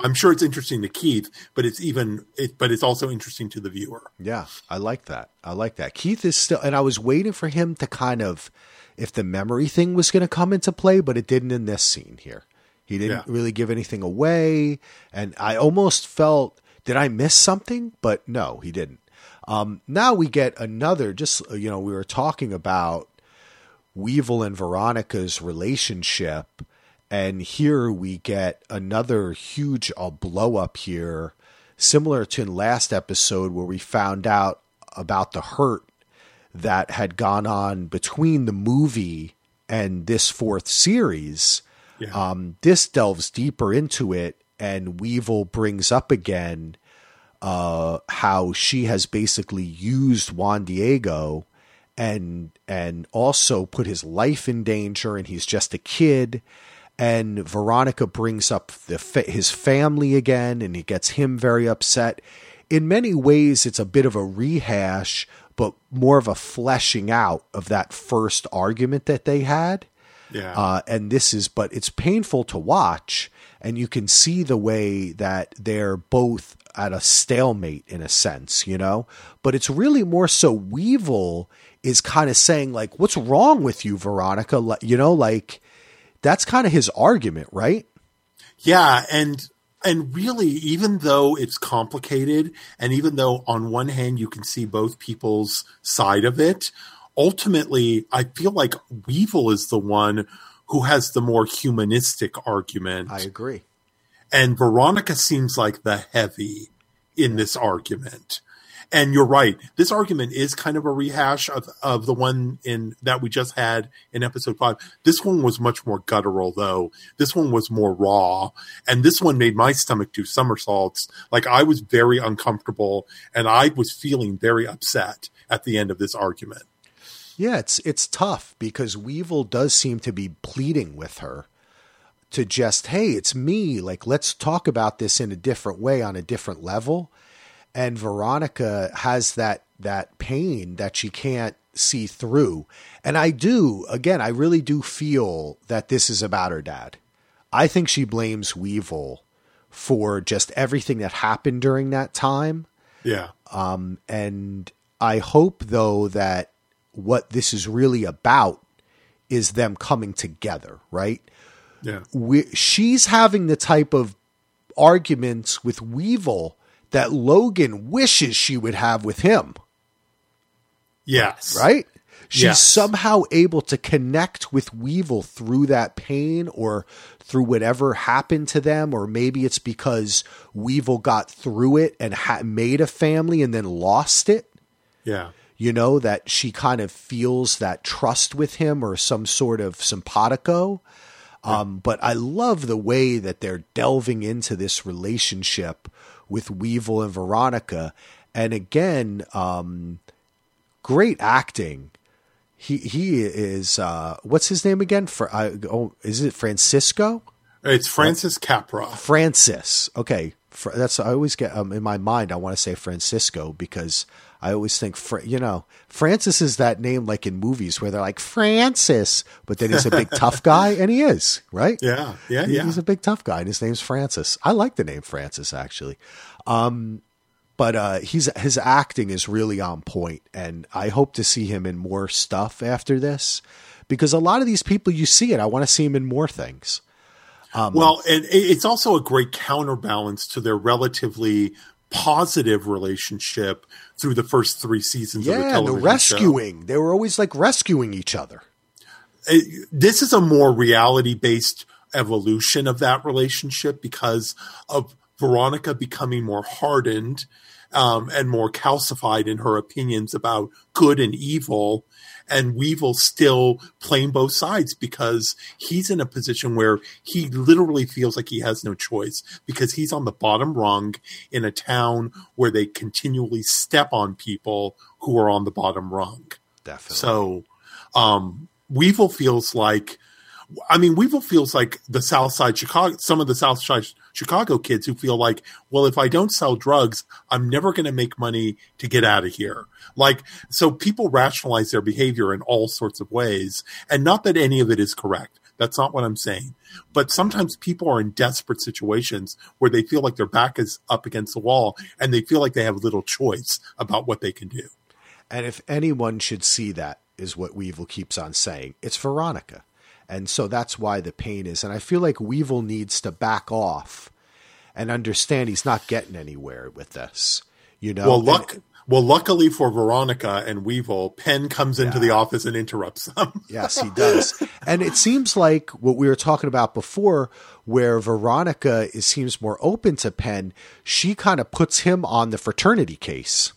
I'm sure it's interesting to Keith, but it's even it, but it's also interesting to the viewer. Yeah, I like that. I like that. Keith is still, and I was waiting for him to kind of, if the memory thing was going to come into play, but it didn't in this scene here. He didn't Yeah. really give anything away, and I almost felt, did I miss something? But no, he didn't. Um, now we get another. Just you know, we were talking about Weevil and Veronica's relationship, and here we get another huge uh, blow up here, similar to in last episode where we found out about the hurt that had gone on between the movie and this fourth series. Yeah. Um, this delves deeper into it, and Weevil brings up again uh, how she has basically used Juan Diego and and also put his life in danger, and he's just a kid. And Veronica brings up the fa- his family again, and it gets him very upset. In many ways, it's a bit of a rehash, but more of a fleshing out of that first argument that they had. Yeah. Uh, and this is, but it's painful to watch, and you can see the way that they're both at a stalemate in a sense, you know. But it's really more so Weevil is kind of saying like, "What's wrong with you, Veronica?" You know, like that's kind of his argument, right? Yeah, and and really, even though it's complicated, and even though on one hand you can see both people's side of it, ultimately, I feel like Weevil is the one who has the more humanistic argument, I agree. and Veronica seems like the heavy in this argument. And you're right. This argument is kind of a rehash of, of the one in that we just had in episode five. This one was much more guttural though. This one was more raw. And this one made my stomach do somersaults. Like I was very uncomfortable and I was feeling very upset at the end of this argument. Yeah, it's it's tough because Weevil does seem to be pleading with her to just, hey, it's me. Like, let's talk about this in a different way on a different level. And Veronica has that that pain that she can't see through. And I do, again, I really do feel that this is about her dad. I think she blames Weevil for just everything that happened during that time. Yeah. Um, and I hope, though, that what this is really about is them coming together, right? Yeah. We, she's having the type of arguments with Weevil that Logan wishes she would have with him. Yes. Right? She's Yes. somehow able to connect with Weevil through that pain or through whatever happened to them, or maybe it's because Weevil got through it and ha- made a family and then lost it. Yeah. You know, that she kind of feels that trust with him or some sort of simpatico. Um, but I love the way that they're delving into this relationship with Weevil and Veronica. And again, um, great acting. He he is uh, what's his name again? For I oh, is it Francisco? It's Francis Capra. Francis. Okay, that's I always get um, in my mind. I want to say Francisco because I always think Fra- you know Francis is that name like in movies where they're like Francis, but then he's a big tough guy, and he is right. Yeah. Yeah. He- Yeah. He's a big tough guy, and his name's Francis. I like the name Francis actually. Um, but uh, he's his acting is really on point, and I hope to see him in more stuff after this because a lot of these people you see it, I want to see him in more things. well, and it's also a great counterbalance to their relatively positive relationship through the first three seasons of the Yeah, the television show. rescuing. They were always like rescuing each other. it- this is a more reality based evolution of that relationship because of Veronica becoming more hardened um, and more calcified in her opinions about good and evil. And Weevil still playing both sides because he's in a position where he literally feels like he has no choice because he's on the bottom rung in a town where they continually step on people who are on the bottom rung. Definitely. So, um, Weevil feels like, I mean, Weevil feels like the South Side Chicago, some of the South Side Chicago kids who feel like, well, if I don't sell drugs, I'm never going to make money to get out of here. Like, so people rationalize their behavior in all sorts of ways. And not that any of it is correct. That's not what I'm saying. But sometimes people are in desperate situations where they feel like their back is up against the wall and they feel like they have little choice about what they can do. And if anyone should see that, is what Weevil keeps on saying, it's Veronica. And so that's why the pain is. And I feel like Weevil needs to back off and understand he's not getting anywhere with this. You know? Well, And- Well, luckily for Veronica and Weevil, Penn comes into Yeah. the office and interrupts them. Yes, he does. and it seems like what we were talking about before, where Veronica is, seems more open to Penn, she kind of puts him on the fraternity case.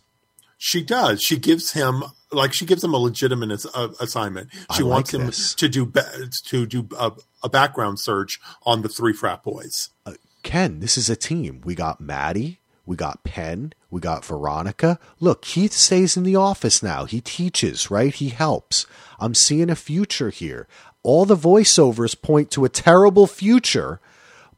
she does. She gives him like she gives him a legitimate ass- uh, assignment. She like wants him this. to do ba- to do a, a background search on the three frat boys. Ken, this is a team. We got Matty, we got Penn, we got Veronica. Look, Keith stays in the office now. He teaches, right? He helps. I'm seeing a future here. All the voiceovers point to a terrible future,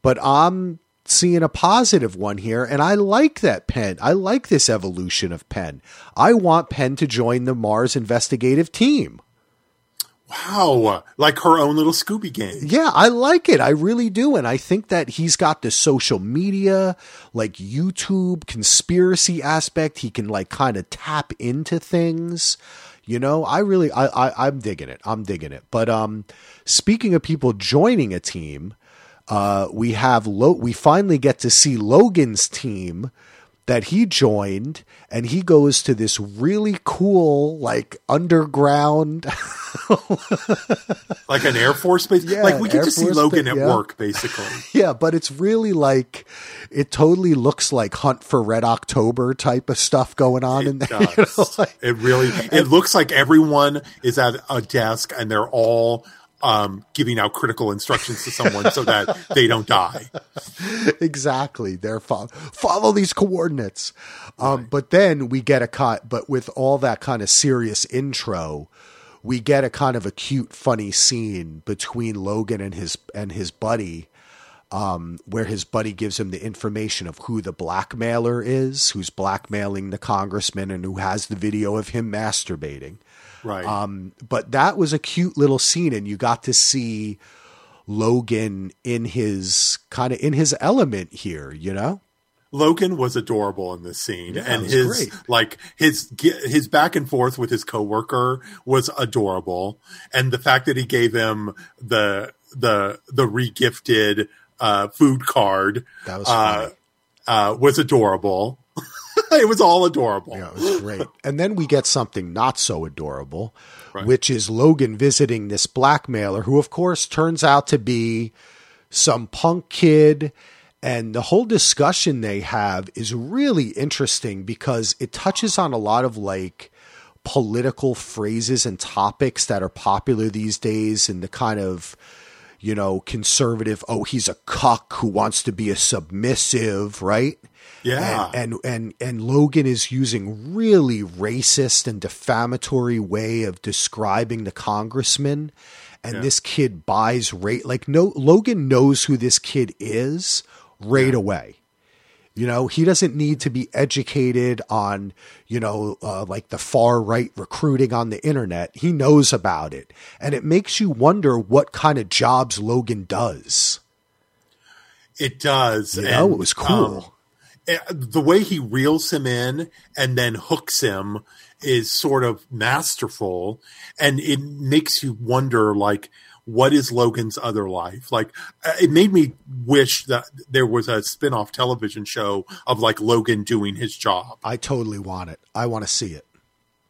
but I'm seeing a positive one here, and I like that Penn. I like this evolution of Penn. I want Penn to join the Mars investigative team. Wow, like her own little Scooby game. Yeah, I like it. I really do. And I think that he's got the social media, like YouTube conspiracy aspect. He can like kind of tap into things. You know, I really, I, I, I'm digging it. I'm digging it. But, um, speaking of people joining a team, uh, we have, Lo- we finally get to see Logan's team that he joined and he goes to this really cool, like underground, like an Air Force base. Yeah, like we get to see Force Logan ba- at yeah. work, basically. Yeah, but it's really like it totally looks like Hunt for Red October type of stuff going on in It there. you know, like- it really. It looks like everyone is at a desk and they're all um, giving out critical instructions to someone so that they don't die. exactly. They're fo- follow these coordinates. Um, But then we get a cut. But with all that kind of serious intro, we get a kind of a cute, funny scene between Logan and his and his buddy. Um, where his buddy gives him the information of who the blackmailer is, who's blackmailing the congressman, and who has the video of him masturbating. Right. Um, but that was a cute little scene, and you got to see Logan in his kind of in his element here. You know, Logan was adorable in this scene, Yeah, and his great. like his his back and forth with his coworker was adorable, and the fact that he gave him the the the regifted uh, food card That was uh, uh, was adorable. it was all adorable. Yeah, it was great. and then we get something not so adorable, Right. which is Logan visiting this blackmailer, who, of course, turns out to be some punk kid. And the whole discussion they have is really interesting because it touches on a lot of like political phrases and topics that are popular these days and the kind of you know conservative oh he's a cuck who wants to be a submissive right Yeah. and, and and and Logan is using really racist and defamatory way of describing the congressman and Yeah. this kid buys rate like no Logan knows who this kid is right away you know he doesn't need to be educated on you know uh, like the far right recruiting on the internet. He knows about it. And it makes you wonder what kind of jobs Logan does. It does. you know And, it was cool. um, eh, the way he reels him in and then hooks him is sort of masterful. And it makes you wonder like what is Logan's other life like uh, it made me wish that there was a spin-off television show of like Logan doing his job I totally want it I want to see it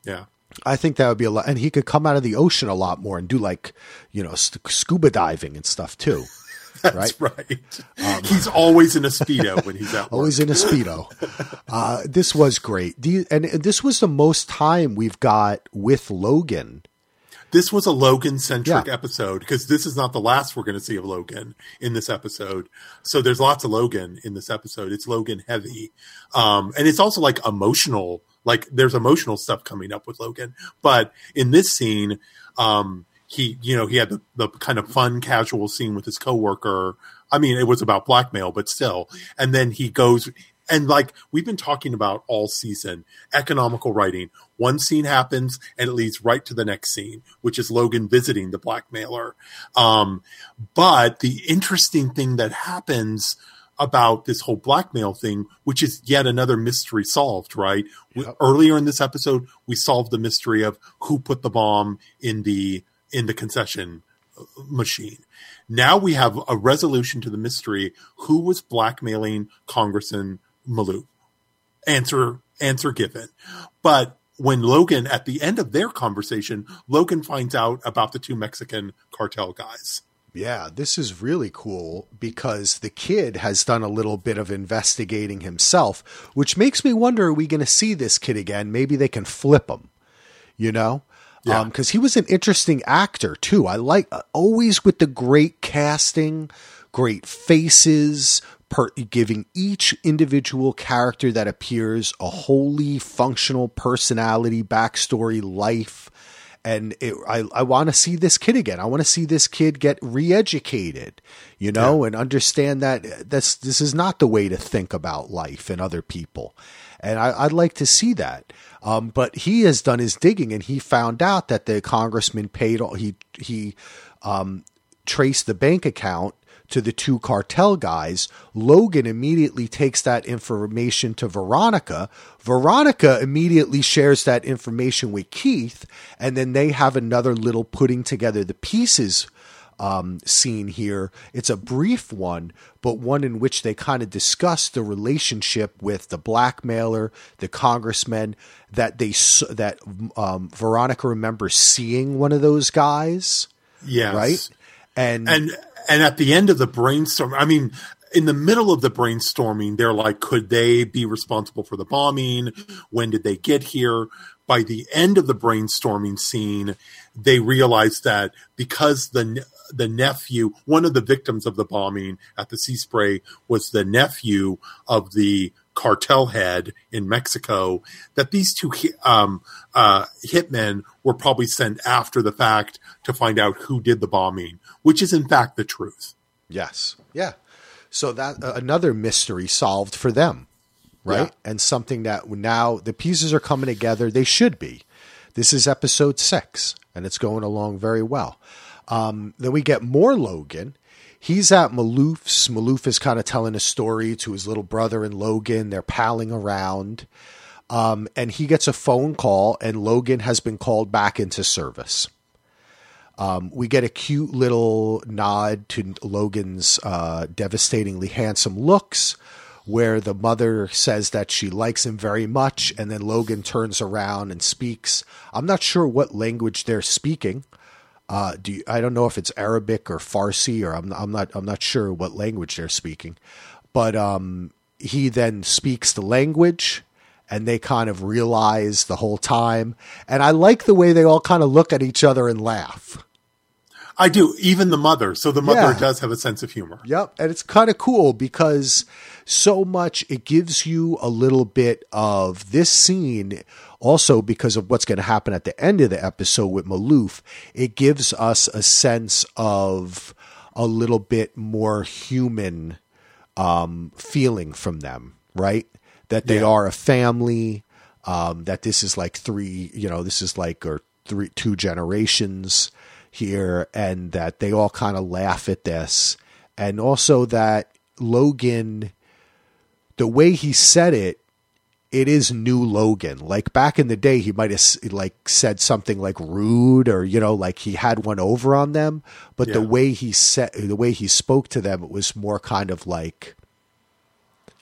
yeah I think that would be a lot, and he could come out of the ocean a lot more and do like, you know, st- scuba diving and stuff too. that's right, he's always in a speedo when he's. Um, Always in a speedo. Uh, this was great, Do you- and this was the most time we've got with Logan. This was a Logan centric Yeah. episode because this is not the last we're going to see of Logan in this episode. So there's lots of Logan in this episode. It's Logan heavy. Um, and it's also like emotional, like there's emotional stuff coming up with Logan. But in this scene, um, he, you know, he had the, the kind of fun, casual scene with his coworker. I mean, it was about blackmail, but still. And then he goes, and like we've been talking about all season, economical writing. One scene happens and it leads right to the next scene, which is Logan visiting the blackmailer. Um, but the interesting thing that happens about this whole blackmail thing, which is yet another mystery solved, right? We- earlier in this episode, we solved the mystery of who put the bomb in the in the concession uh, machine. Now we have a resolution to the mystery: who was blackmailing Congressman Maloof? Answer answer given. But when Logan, at the end of their conversation, Logan finds out about the two Mexican cartel guys. Yeah, this is really cool because the kid has done a little bit of investigating himself, which makes me wonder: Are we going to see this kid again? Maybe they can flip him, you know, Yeah. Um, because he was an interesting actor too. I like always with the great casting, great faces, per, giving each individual character that appears a wholly functional personality, backstory, life and it, I, I want to see this kid again. I want to see this kid get re-educated, you know, and understand that this this is not the way to think about life and other people. And I, I'd like to see that. Um, but he has done his digging, and he found out that the congressman paid. all He he um, traced the bank account to the two cartel guys. Logan immediately takes that information to Veronica. Veronica immediately shares that information with Keith, and then they have another little putting together the pieces um, scene here. It's a brief one, but one in which they kind of discuss the relationship with the blackmailer, the congressman. That they that um, Veronica remembers seeing one of those guys, Yes. right? And, and and at the end of the brainstorm i mean in the middle of the brainstorming they're like could they be responsible for the bombing? When did they get here? By the end of the brainstorming scene they realize that because the the nephew one of the victims of the bombing at the sea spray was the nephew of the cartel head in Mexico that these two um, uh, hitmen were probably sent after the fact to find out who did the bombing, which is in fact the truth. Yes. Yeah. So that uh, another mystery solved for them, right? Yeah. And something that now the pieces are coming together. They should be. This is episode six, and it's going along very well. Um, then we get more Logan. He's at Maloof's. Maloof is kind of telling a story to his little brother and Logan. They're palling around. Um, and he gets a phone call, and Logan has been called back into service. Um, we get a cute little nod to Logan's uh, devastatingly handsome looks, where the mother says that she likes him very much, and then Logan turns around and speaks. I'm not sure what language they're speaking. Uh, do you, I don't know if it's Arabic or Farsi, or I'm, I'm not I'm not sure what language they're speaking, but um, he then speaks the language and they kind of realize the whole time. And I like the way they all kind of look at each other and laugh. I do, even the mother. So the mother Yeah. does have a sense of humor. Yep. And it's kind of cool because so much it gives you a little bit of this scene also because of what's going to happen at the end of the episode with Maloof. It gives us a sense of a little bit more human um, feeling from them, right? That they Yeah. are a family, um, that this is like three, you know, this is like or three, two generations here, and that they all kind of laugh at this, and also that Logan, the way he said it, it is new Logan. Like back in the day, he might have like said something like rude or you know like he had one over on them. But the way he said, the way he spoke to them, it was more kind of like,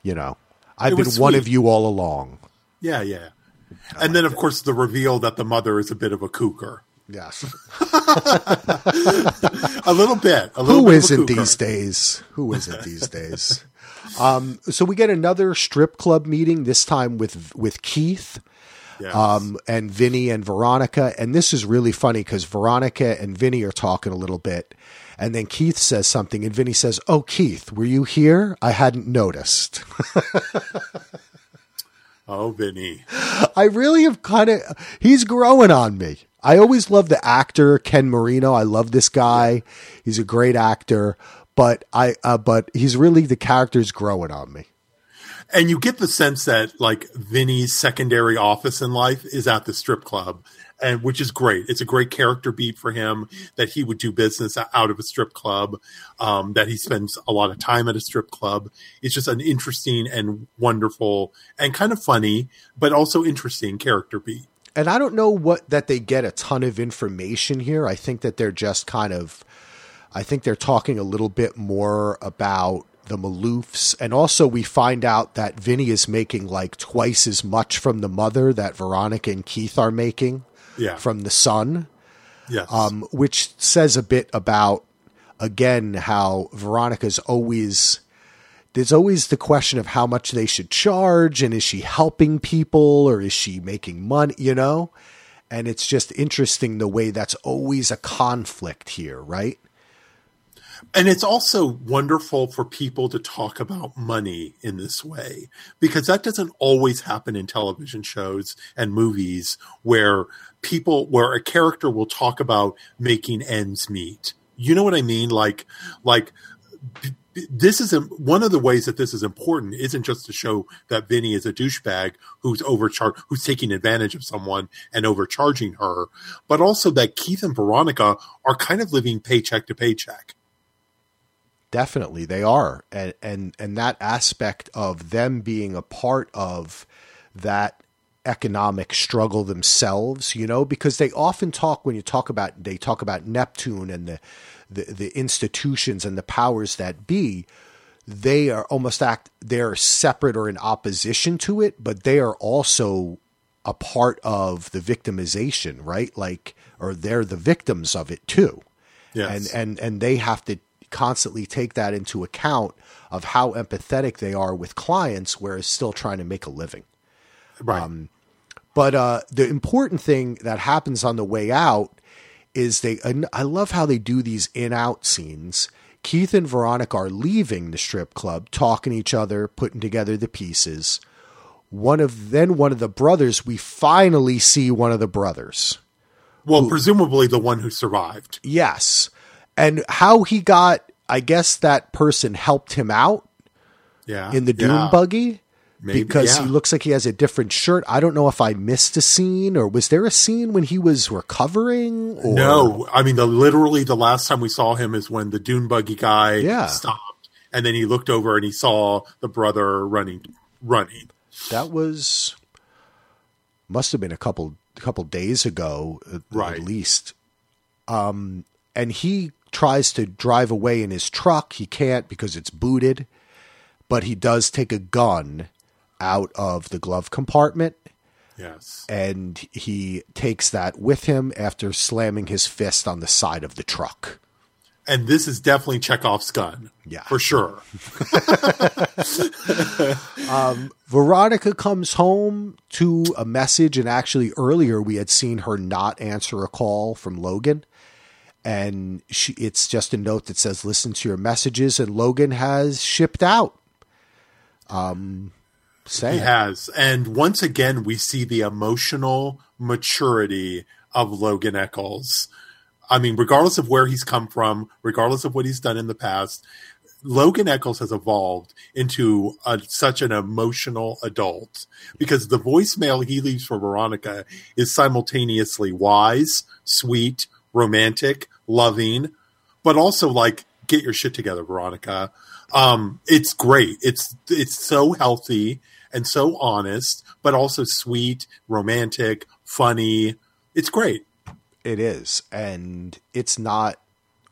you know, I've been was one of you all along. Yeah, yeah. And then, of course, the reveal that the mother is a bit of a cougar. Yes. A little bit. A little Who bit isn't these days? Who isn't these days? Um, so we get another strip club meeting this time with with Keith. Yes. um, and Vinny and Veronica. And this is really funny because Veronica and Vinny are talking a little bit. And then Keith says something, and Vinny says, Oh, Keith, were you here? I hadn't noticed. oh, Vinny. I really have kind of, he's growing on me. I always love the actor, Ken Marino. I love this guy. He's a great actor. But I, uh, but he's really the character's growing on me. And you get the sense that like Vinny's secondary office in life is at the strip club, and which is great. It's a great character beat for him that he would do business out of a strip club, um, that he spends a lot of time at a strip club. It's just an interesting and wonderful and kind of funny, but also interesting character beat. and I don't know what that they get a ton of information here. I think that they're just kind of, I think they're talking a little bit more about the Maloofs, and also we find out that Vinny is making like twice as much from the mother that Veronica and Keith are making Yeah. from the son, Yes. um, which says a bit about again how Veronica's always. There's always the question of how much they should charge, and is she helping people or is she making money? You know, and it's just interesting the way that's always a conflict here, right? And it's also wonderful for people to talk about money in this way because that doesn't always happen in television shows and movies where people, where a character will talk about making ends meet. You know what I mean? Like, like, this is one of the ways that this is important isn't just to show that Vinny is a douchebag who's overcharged, who's taking advantage of someone and overcharging her, but also that Keith and Veronica are kind of living paycheck to paycheck. Definitely, they are, and and and that aspect of them being a part of that economic struggle themselves, you know, because they often talk when you talk about they talk about Neptune and the the, the institutions and the powers that be. They are almost act they're separate or in opposition to it, but they are also a part of the victimization, right? Like, or they're the victims of it too Yes. and and and they have to constantly take that into account of how empathetic they are with clients whereas still trying to make a living right. but uh the important thing that happens on the way out is they and i love how they do these in out scenes keith and veronica are leaving the strip club talking to each other putting together the pieces one of then one of the brothers we finally see one of the brothers well, presumably the one who survived. Yes. And how he got, I guess that person helped him out Yeah. in the dune yeah. buggy Maybe, because yeah. he looks like he has a different shirt. I don't know if I missed a scene or was there a scene when he was recovering? Or... No, I mean the literally the last time we saw him is when the dune buggy guy Yeah. stopped, and then he looked over and he saw the brother running, running. That was must have been a couple couple days ago, at, Right. at least. Um, and he tries to drive away in his truck. He can't because it's booted, but he does take a gun out of the glove compartment Yes. and he takes that with him after slamming his fist on the side of the truck. And this is definitely Chekhov's gun. Yeah. For sure. Um, Veronica comes home to a message, and actually earlier we had seen her not answer a call from Logan. And she, it's just a note that says, listen to your messages, and Logan has shipped out. Um, He has. And once again, we see the emotional maturity of Logan Echolls. I mean, regardless of where he's come from, regardless of what he's done in the past, Logan Echolls has evolved into a, such an emotional adult because the voicemail he leaves for Veronica is simultaneously wise, sweet, romantic, loving, but also like, get your shit together, Veronica. Um, it's great. It's it's so healthy and so honest, but also sweet, romantic, funny. It's great. It is. And it's not,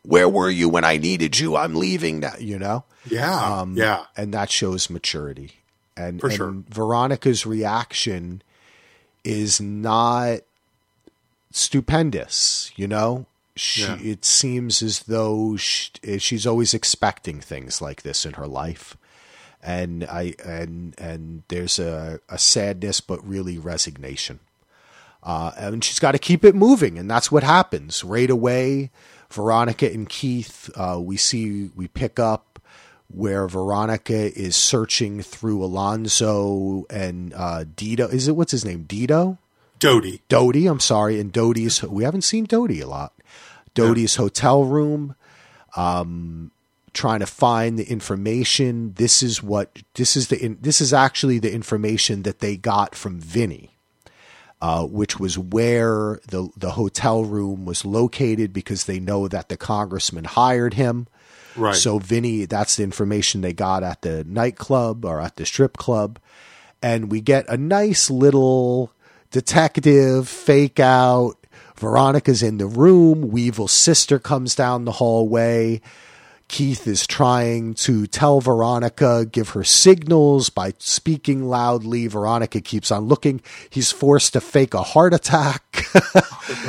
where were you when I needed you? I'm leaving now, you know? Yeah, Um, yeah, and that shows maturity. And, For and sure. Veronica's reaction is not stupendous. You know, she Yeah. it seems as though she, she's always expecting things like this in her life, and I and and there's a, a sadness, but really resignation. Uh, and she's got to keep it moving, and that's what happens right away. Veronica and Keith, uh, we see we pick up where Veronica is searching through Alonzo and uh, Dido. Is it what's his name? Dido, Dodie. Dodie. I'm sorry, and Dodie's. We haven't seen Dodie a lot. Dodie's hotel room. Um, trying to find the information. This is what this is the in, this is actually the information that they got from Vinnie uh, which was where the the hotel room was located because they know that the congressman hired him. Right. So Vinnie, that's the information they got at the nightclub or at the strip club, and we get a nice little detective fake out. Veronica's in the room. Weevil's sister comes down the hallway. Keith is trying to tell Veronica, give her signals by speaking loudly. Veronica keeps on looking. He's forced to fake a heart attack.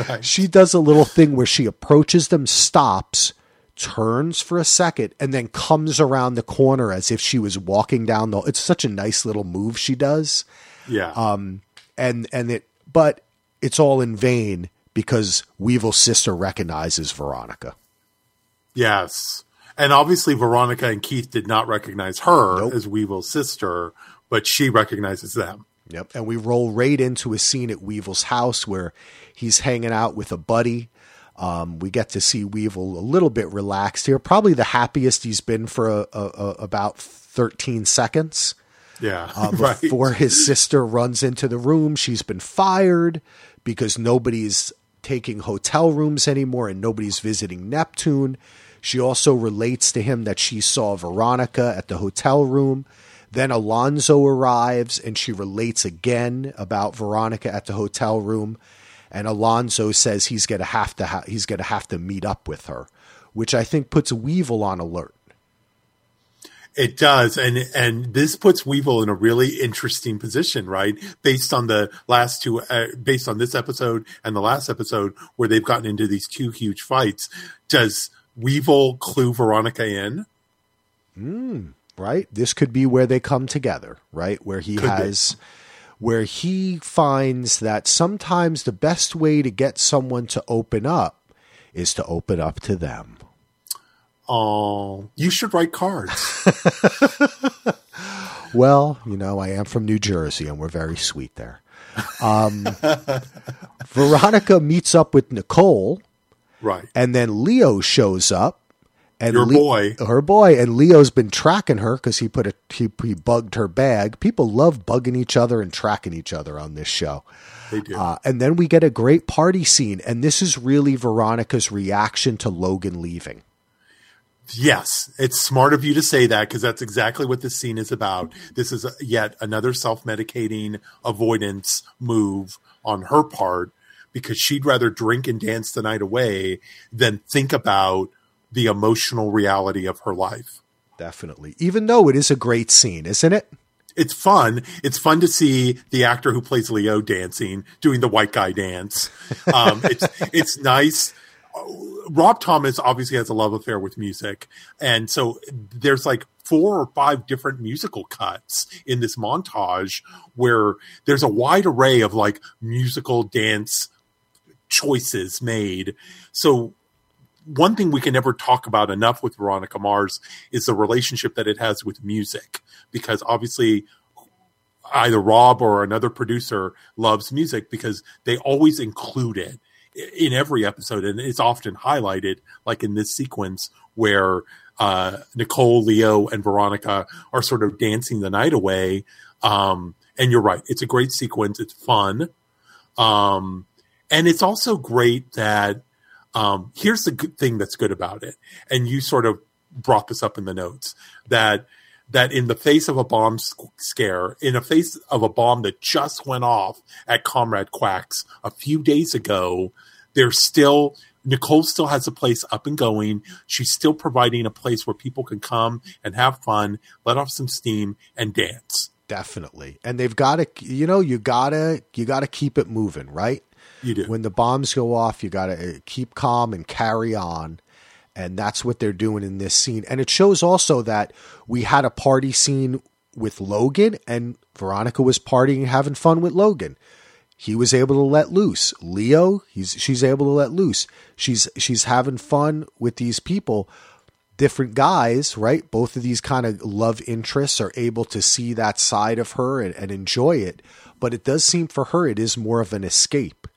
Right. She does a little thing where she approaches them, stops, turns for a second, and then comes around the corner as if she was walking down the. It's such a nice little move she does, Yeah. um, and and it, but it's all in vain because Weevil's sister recognizes Veronica. yes. And obviously, Veronica and Keith did not recognize her Nope. as Weevil's sister, but she recognizes them. Yep. And we roll right into a scene at Weevil's house where he's hanging out with a buddy. Um, we get to see Weevil a little bit relaxed here, probably the happiest he's been for a, a, a, about 13 seconds. Yeah. Uh, right. before his sister runs into the room, she's been fired because nobody's taking hotel rooms anymore and nobody's visiting Neptune. She also relates to him that she saw Veronica at the hotel room. Then Alonzo arrives and she relates again about Veronica at the hotel room. And Alonzo says he's gonna have to ha- he's gonna have to meet up with her, which I think puts Weevil on alert. It does, and and this puts Weevil in a really interesting position, right? Based on the last two, uh, based on this episode and the last episode, where they've gotten into these two huge fights. Does Weevil clue Veronica in? right? This could be where they come together, right? Where he Could be. has where he finds that sometimes the best way to get someone to open up is to open up to them. Oh, you should write cards. Well, you know, I am from New Jersey and we're very sweet there. Um, Veronica meets up with Nicole right. and then Leo shows up and Your boy. her boy, and Leo's been tracking her because he put a he, he bugged her bag. People love bugging each other and tracking each other on this show. They do. Uh, and then we get a great party scene, and this is really Veronica's reaction to Logan leaving. Yes, it's smart of you to say that because that's exactly what this scene is about. This is a, yet another self medicating avoidance move on her part because she'd rather drink and dance the night away than think about the emotional reality of her life. Definitely. Even though it is a great scene, isn't it? It's fun. It's fun to see the actor who plays Leo dancing, doing the white guy dance. Um, it's it's nice. Rob Thomas obviously has a love affair with music, and so there's like four or five different musical cuts in this montage where there's a wide array of like musical dance choices made. So one thing we can never talk about enough with Veronica Mars is the relationship that it has with music, because obviously either Rob or another producer loves music because they always include it in every episode, and it's often highlighted, like in this sequence where uh, Nicole, Leo, and Veronica are sort of dancing the night away. Um, and you're right; it's a great sequence. It's fun, um, and it's also great that um, here's the good thing that's good about it, and you sort of brought this up in the notes that that in the face of a bomb scare, in the face of a bomb that just went off at Comrade Quacks a few days ago, there's still Nicole still has a place up and going. She's still providing a place where people can come and have fun, let off some steam, and dance. Definitely, and they've got to, you know, you gotta, you gotta keep it moving, right? You do. When the bombs go off, you gotta uh, keep calm and carry on and that's what they're doing in this scene. And it shows also that we had a party scene with Logan, and Veronica was partying, having fun with Logan. He was able to let loose. Leo, he's she's able to let loose. She's she's having fun with these people, different guys, right? Both of these kind of love interests are able to see that side of her and, and enjoy it. But it does seem for her it is more of an escape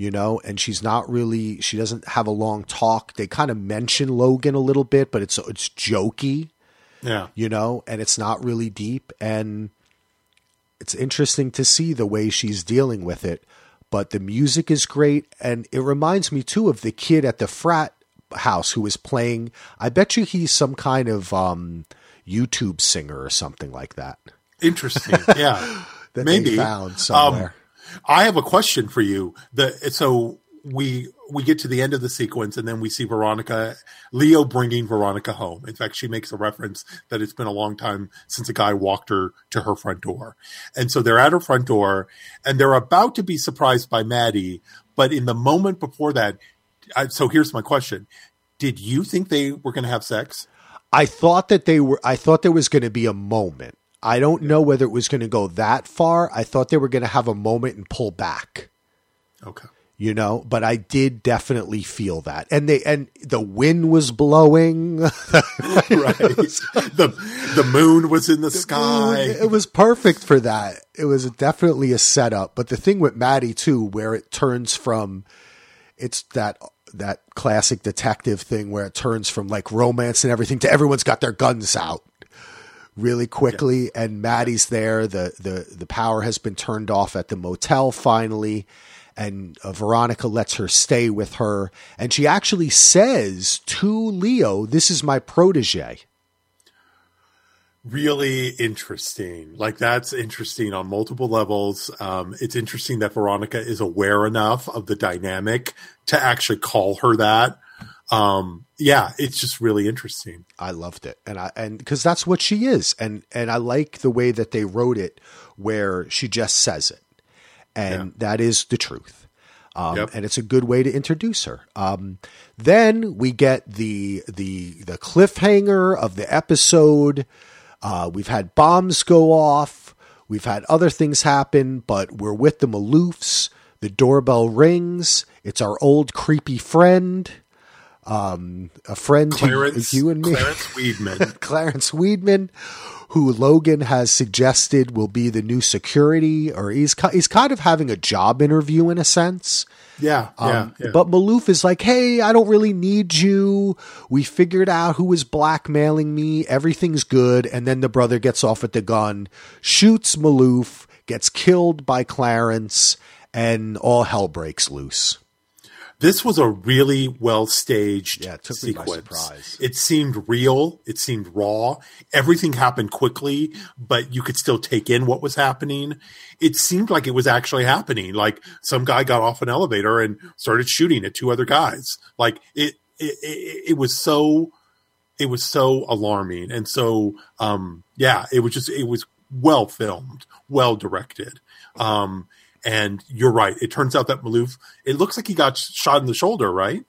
you know, and she's not really she doesn't have a long talk. They kind of mention Logan a little bit, but it's it's jokey. Yeah. You know, and it's not really deep and it's interesting to see the way she's dealing with it. But the music is great and it reminds me too of the kid at the frat house who was playing I bet you he's some kind of um YouTube singer or something like that. Interesting. Yeah. that Maybe found somewhere. Um, I have a question for you. The so we we get to the end of the sequence and then we see Veronica Leo bringing Veronica home. In fact, she makes a reference that it's been a long time since a guy walked her to her front door. And so they're at her front door and they're about to be surprised by Matty, but in the moment before that I, so here's my question. Did you think they were going to have sex? I thought that they were I thought there was going to be a moment I don't know whether it was going to go that far. I thought they were going to have a moment and pull back. Okay. You know, but I did definitely feel that. And they and the wind was blowing. right. the the moon was in the, the sky. Moon, it was perfect for that. It was definitely a setup. But the thing with Matty too, where it turns from it's that that classic detective thing where it turns from like romance and everything to everyone's got their guns out really quickly yeah. and Matty's there. The the the power has been turned off at the motel finally. And uh, Veronica lets her stay with her. And she actually says to Leo this is my protege. Really interesting. Like that's interesting on multiple levels. Um, it's interesting that Veronica is aware enough of the dynamic to actually call her that um, yeah, it's just really interesting. I loved it, and I and because that's what she is, and and I like the way that they wrote it, where she just says it, and yeah. that is the truth. Um, yep. and it's a good way to introduce her. Um, then we get the the the cliffhanger of the episode. Uh, we've had bombs go off. We've had other things happen, but we're with the Maloofs. The doorbell rings. It's our old creepy friend um, a friend Clarence, to you and me, Clarence Wiedman, Clarence Wiedman, who Logan has suggested will be the new security, or he's he's kind of having a job interview in a sense. Yeah, um, yeah, yeah. But Maloof is like, hey, I don't really need you. We figured out who was blackmailing me. Everything's good. And then the brother gets off at the gun, shoots Maloof, gets killed by Clarence, and all hell breaks loose This was a really well staged Yeah, it took me by sequence. surprise. It seemed real. It seemed raw. Everything happened quickly, but you could still take in what was happening. It seemed like it was actually happening. Like some guy got off an elevator and started shooting at two other guys. Like it, it, it, it was so, it was so alarming. And so, um, yeah, it was just, it was well filmed, well directed. Um, and you're right. It turns out that Maloof, it looks like he got shot in the shoulder, right?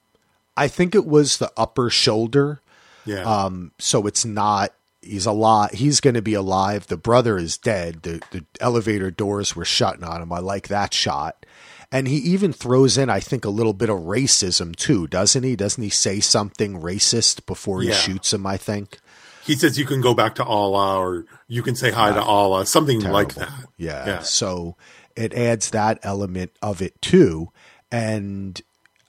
I think it was the upper shoulder. Yeah. Um, so it's not. He's alive. He's going to be alive. The brother is dead. The the elevator doors were shutting on him. I like that shot. And he even throws in, I think, a little bit of racism too, doesn't he? Doesn't he say something racist before he Yeah. shoots him? I think. he says you can go back to Allah or you can say hi to Allah, something like that. Yeah. Yeah. So it adds that element of it too. And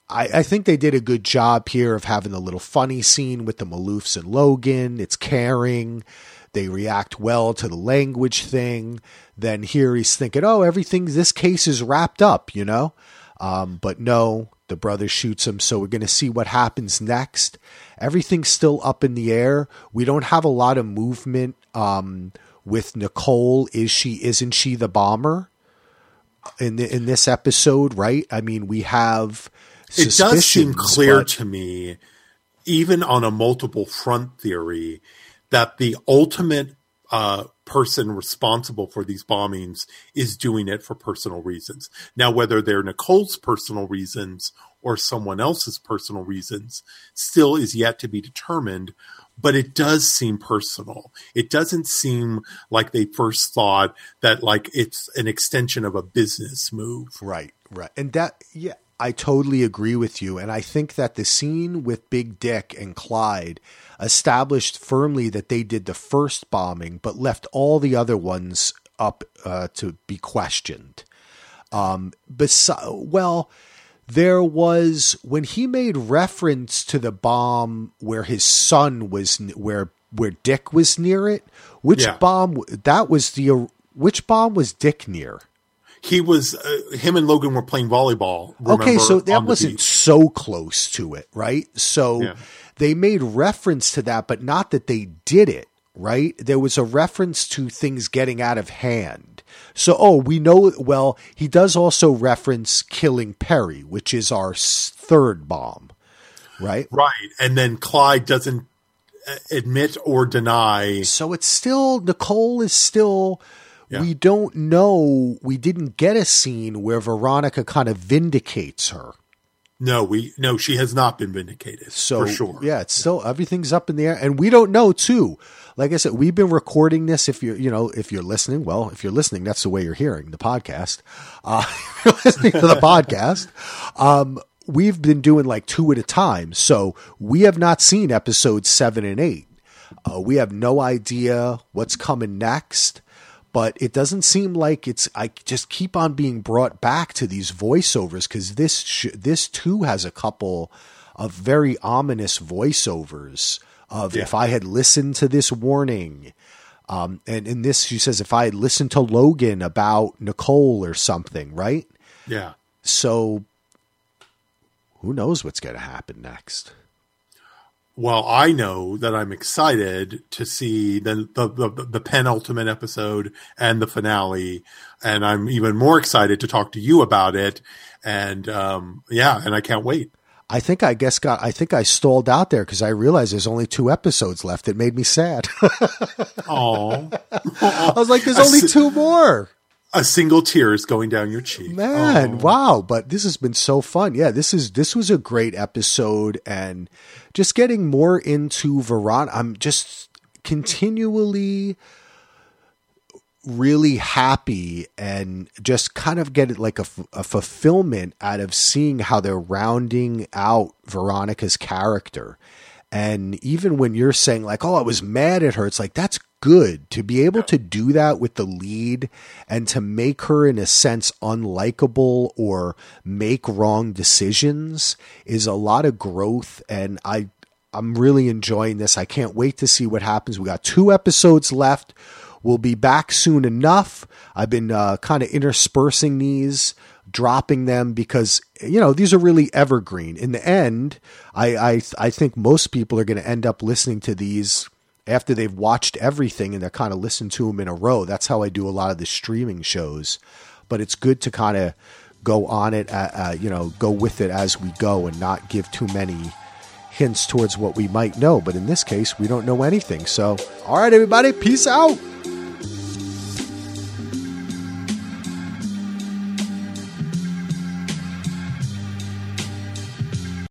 I, I think they did a good job here of having the little funny scene with the Maloofs and Logan. It's caring. They react well to the language thing. Then here he's thinking, oh, everything, this case is wrapped up, you know? Um, but no, the brother shoots him. So we're going to see what happens next. Everything's still up in the air. We don't have a lot of movement um, with Nicole. Is she, isn't she the bomber? In, the, in this episode, right? I mean, we have It does seem clear but- to me, even on a multiple front theory, that the ultimate uh, person responsible for these bombings is doing it for personal reasons. Now, whether they're Nicole's personal reasons or someone else's personal reasons still is yet to be determined. But it does seem personal. It doesn't seem like they first thought that like it's an extension of a business move. Right, right. And that, yeah, I totally agree with you. And I think that the scene with Big Dick and Clyde established firmly that they did the first bombing, but left all the other ones up uh, to be questioned. Um, besi- well, there was when he made reference to the bomb where his son was, where where Dick was near it. Which Yeah. bomb? That was the which bomb was Dick near? He was uh, him and Logan were playing volleyball. okay, so that wasn't beach. so close to it, right? So Yeah. they made reference to that, but not that they did it, right? There was a reference to things getting out of hand. So, oh, we know, well, he does also reference killing Perry, which is our third bomb, right? right, and then Clyde doesn't uh, admit or deny. So it's still, Nicole is still, Yeah. we don't know, we didn't get a scene where Veronica kind of vindicates her. No, we no, she has not been vindicated. So for sure. yeah, it's still everything's up in the air, and we don't know too. Like I said, we've been recording this. If you're, you know, if you're listening, well, if you're listening, that's the way you're hearing the podcast. Uh, you're listening to the podcast. Um, we've been doing like two at a time, so we have not seen episodes seven and eight. Uh, we have no idea what's coming next, but it doesn't seem like it's. I just keep on being brought back to these voiceovers because this sh- this too has a couple of very ominous voiceovers of Yeah. if I had listened to this warning. Um, and in this, she says, if I had listened to Logan about Nicole or something, right? Yeah. So who knows what's going to happen next? Well, I know that I'm excited to see the, the the the penultimate episode and the finale, and I'm even more excited to talk to you about it. And um, yeah, and I can't wait. I think I guess got I think I stalled out there because I realized there's only two episodes left. It made me sad. Oh, I was like, there's only two more. a single tear is going down your cheek. Man, Oh. wow! But this has been so fun. Yeah, this is this was a great episode, and just getting more into Veron. I'm just continually really happy and just kind of get like a, f- a fulfillment out of seeing how they're rounding out Veronica's character. And even when you're saying like, "Oh, I was mad at her," it's like that's good to be able to do that with the lead and to make her in a sense unlikable or make wrong decisions is a lot of growth and I I'm really enjoying this. I can't wait to see what happens. We got two episodes left. We'll be back soon enough. I've been uh, kind of interspersing these, dropping them because you know these are really evergreen. In the end, I I, I think most people are going to end up listening to these after they've watched everything and they're kind of listening to them in a row. That's how I do a lot of the streaming shows. But it's good to kind of go on it, uh, uh, you know, go with it as we go and not give too many hints towards what we might know. But in this case, we don't know anything. So, all right, everybody, peace out.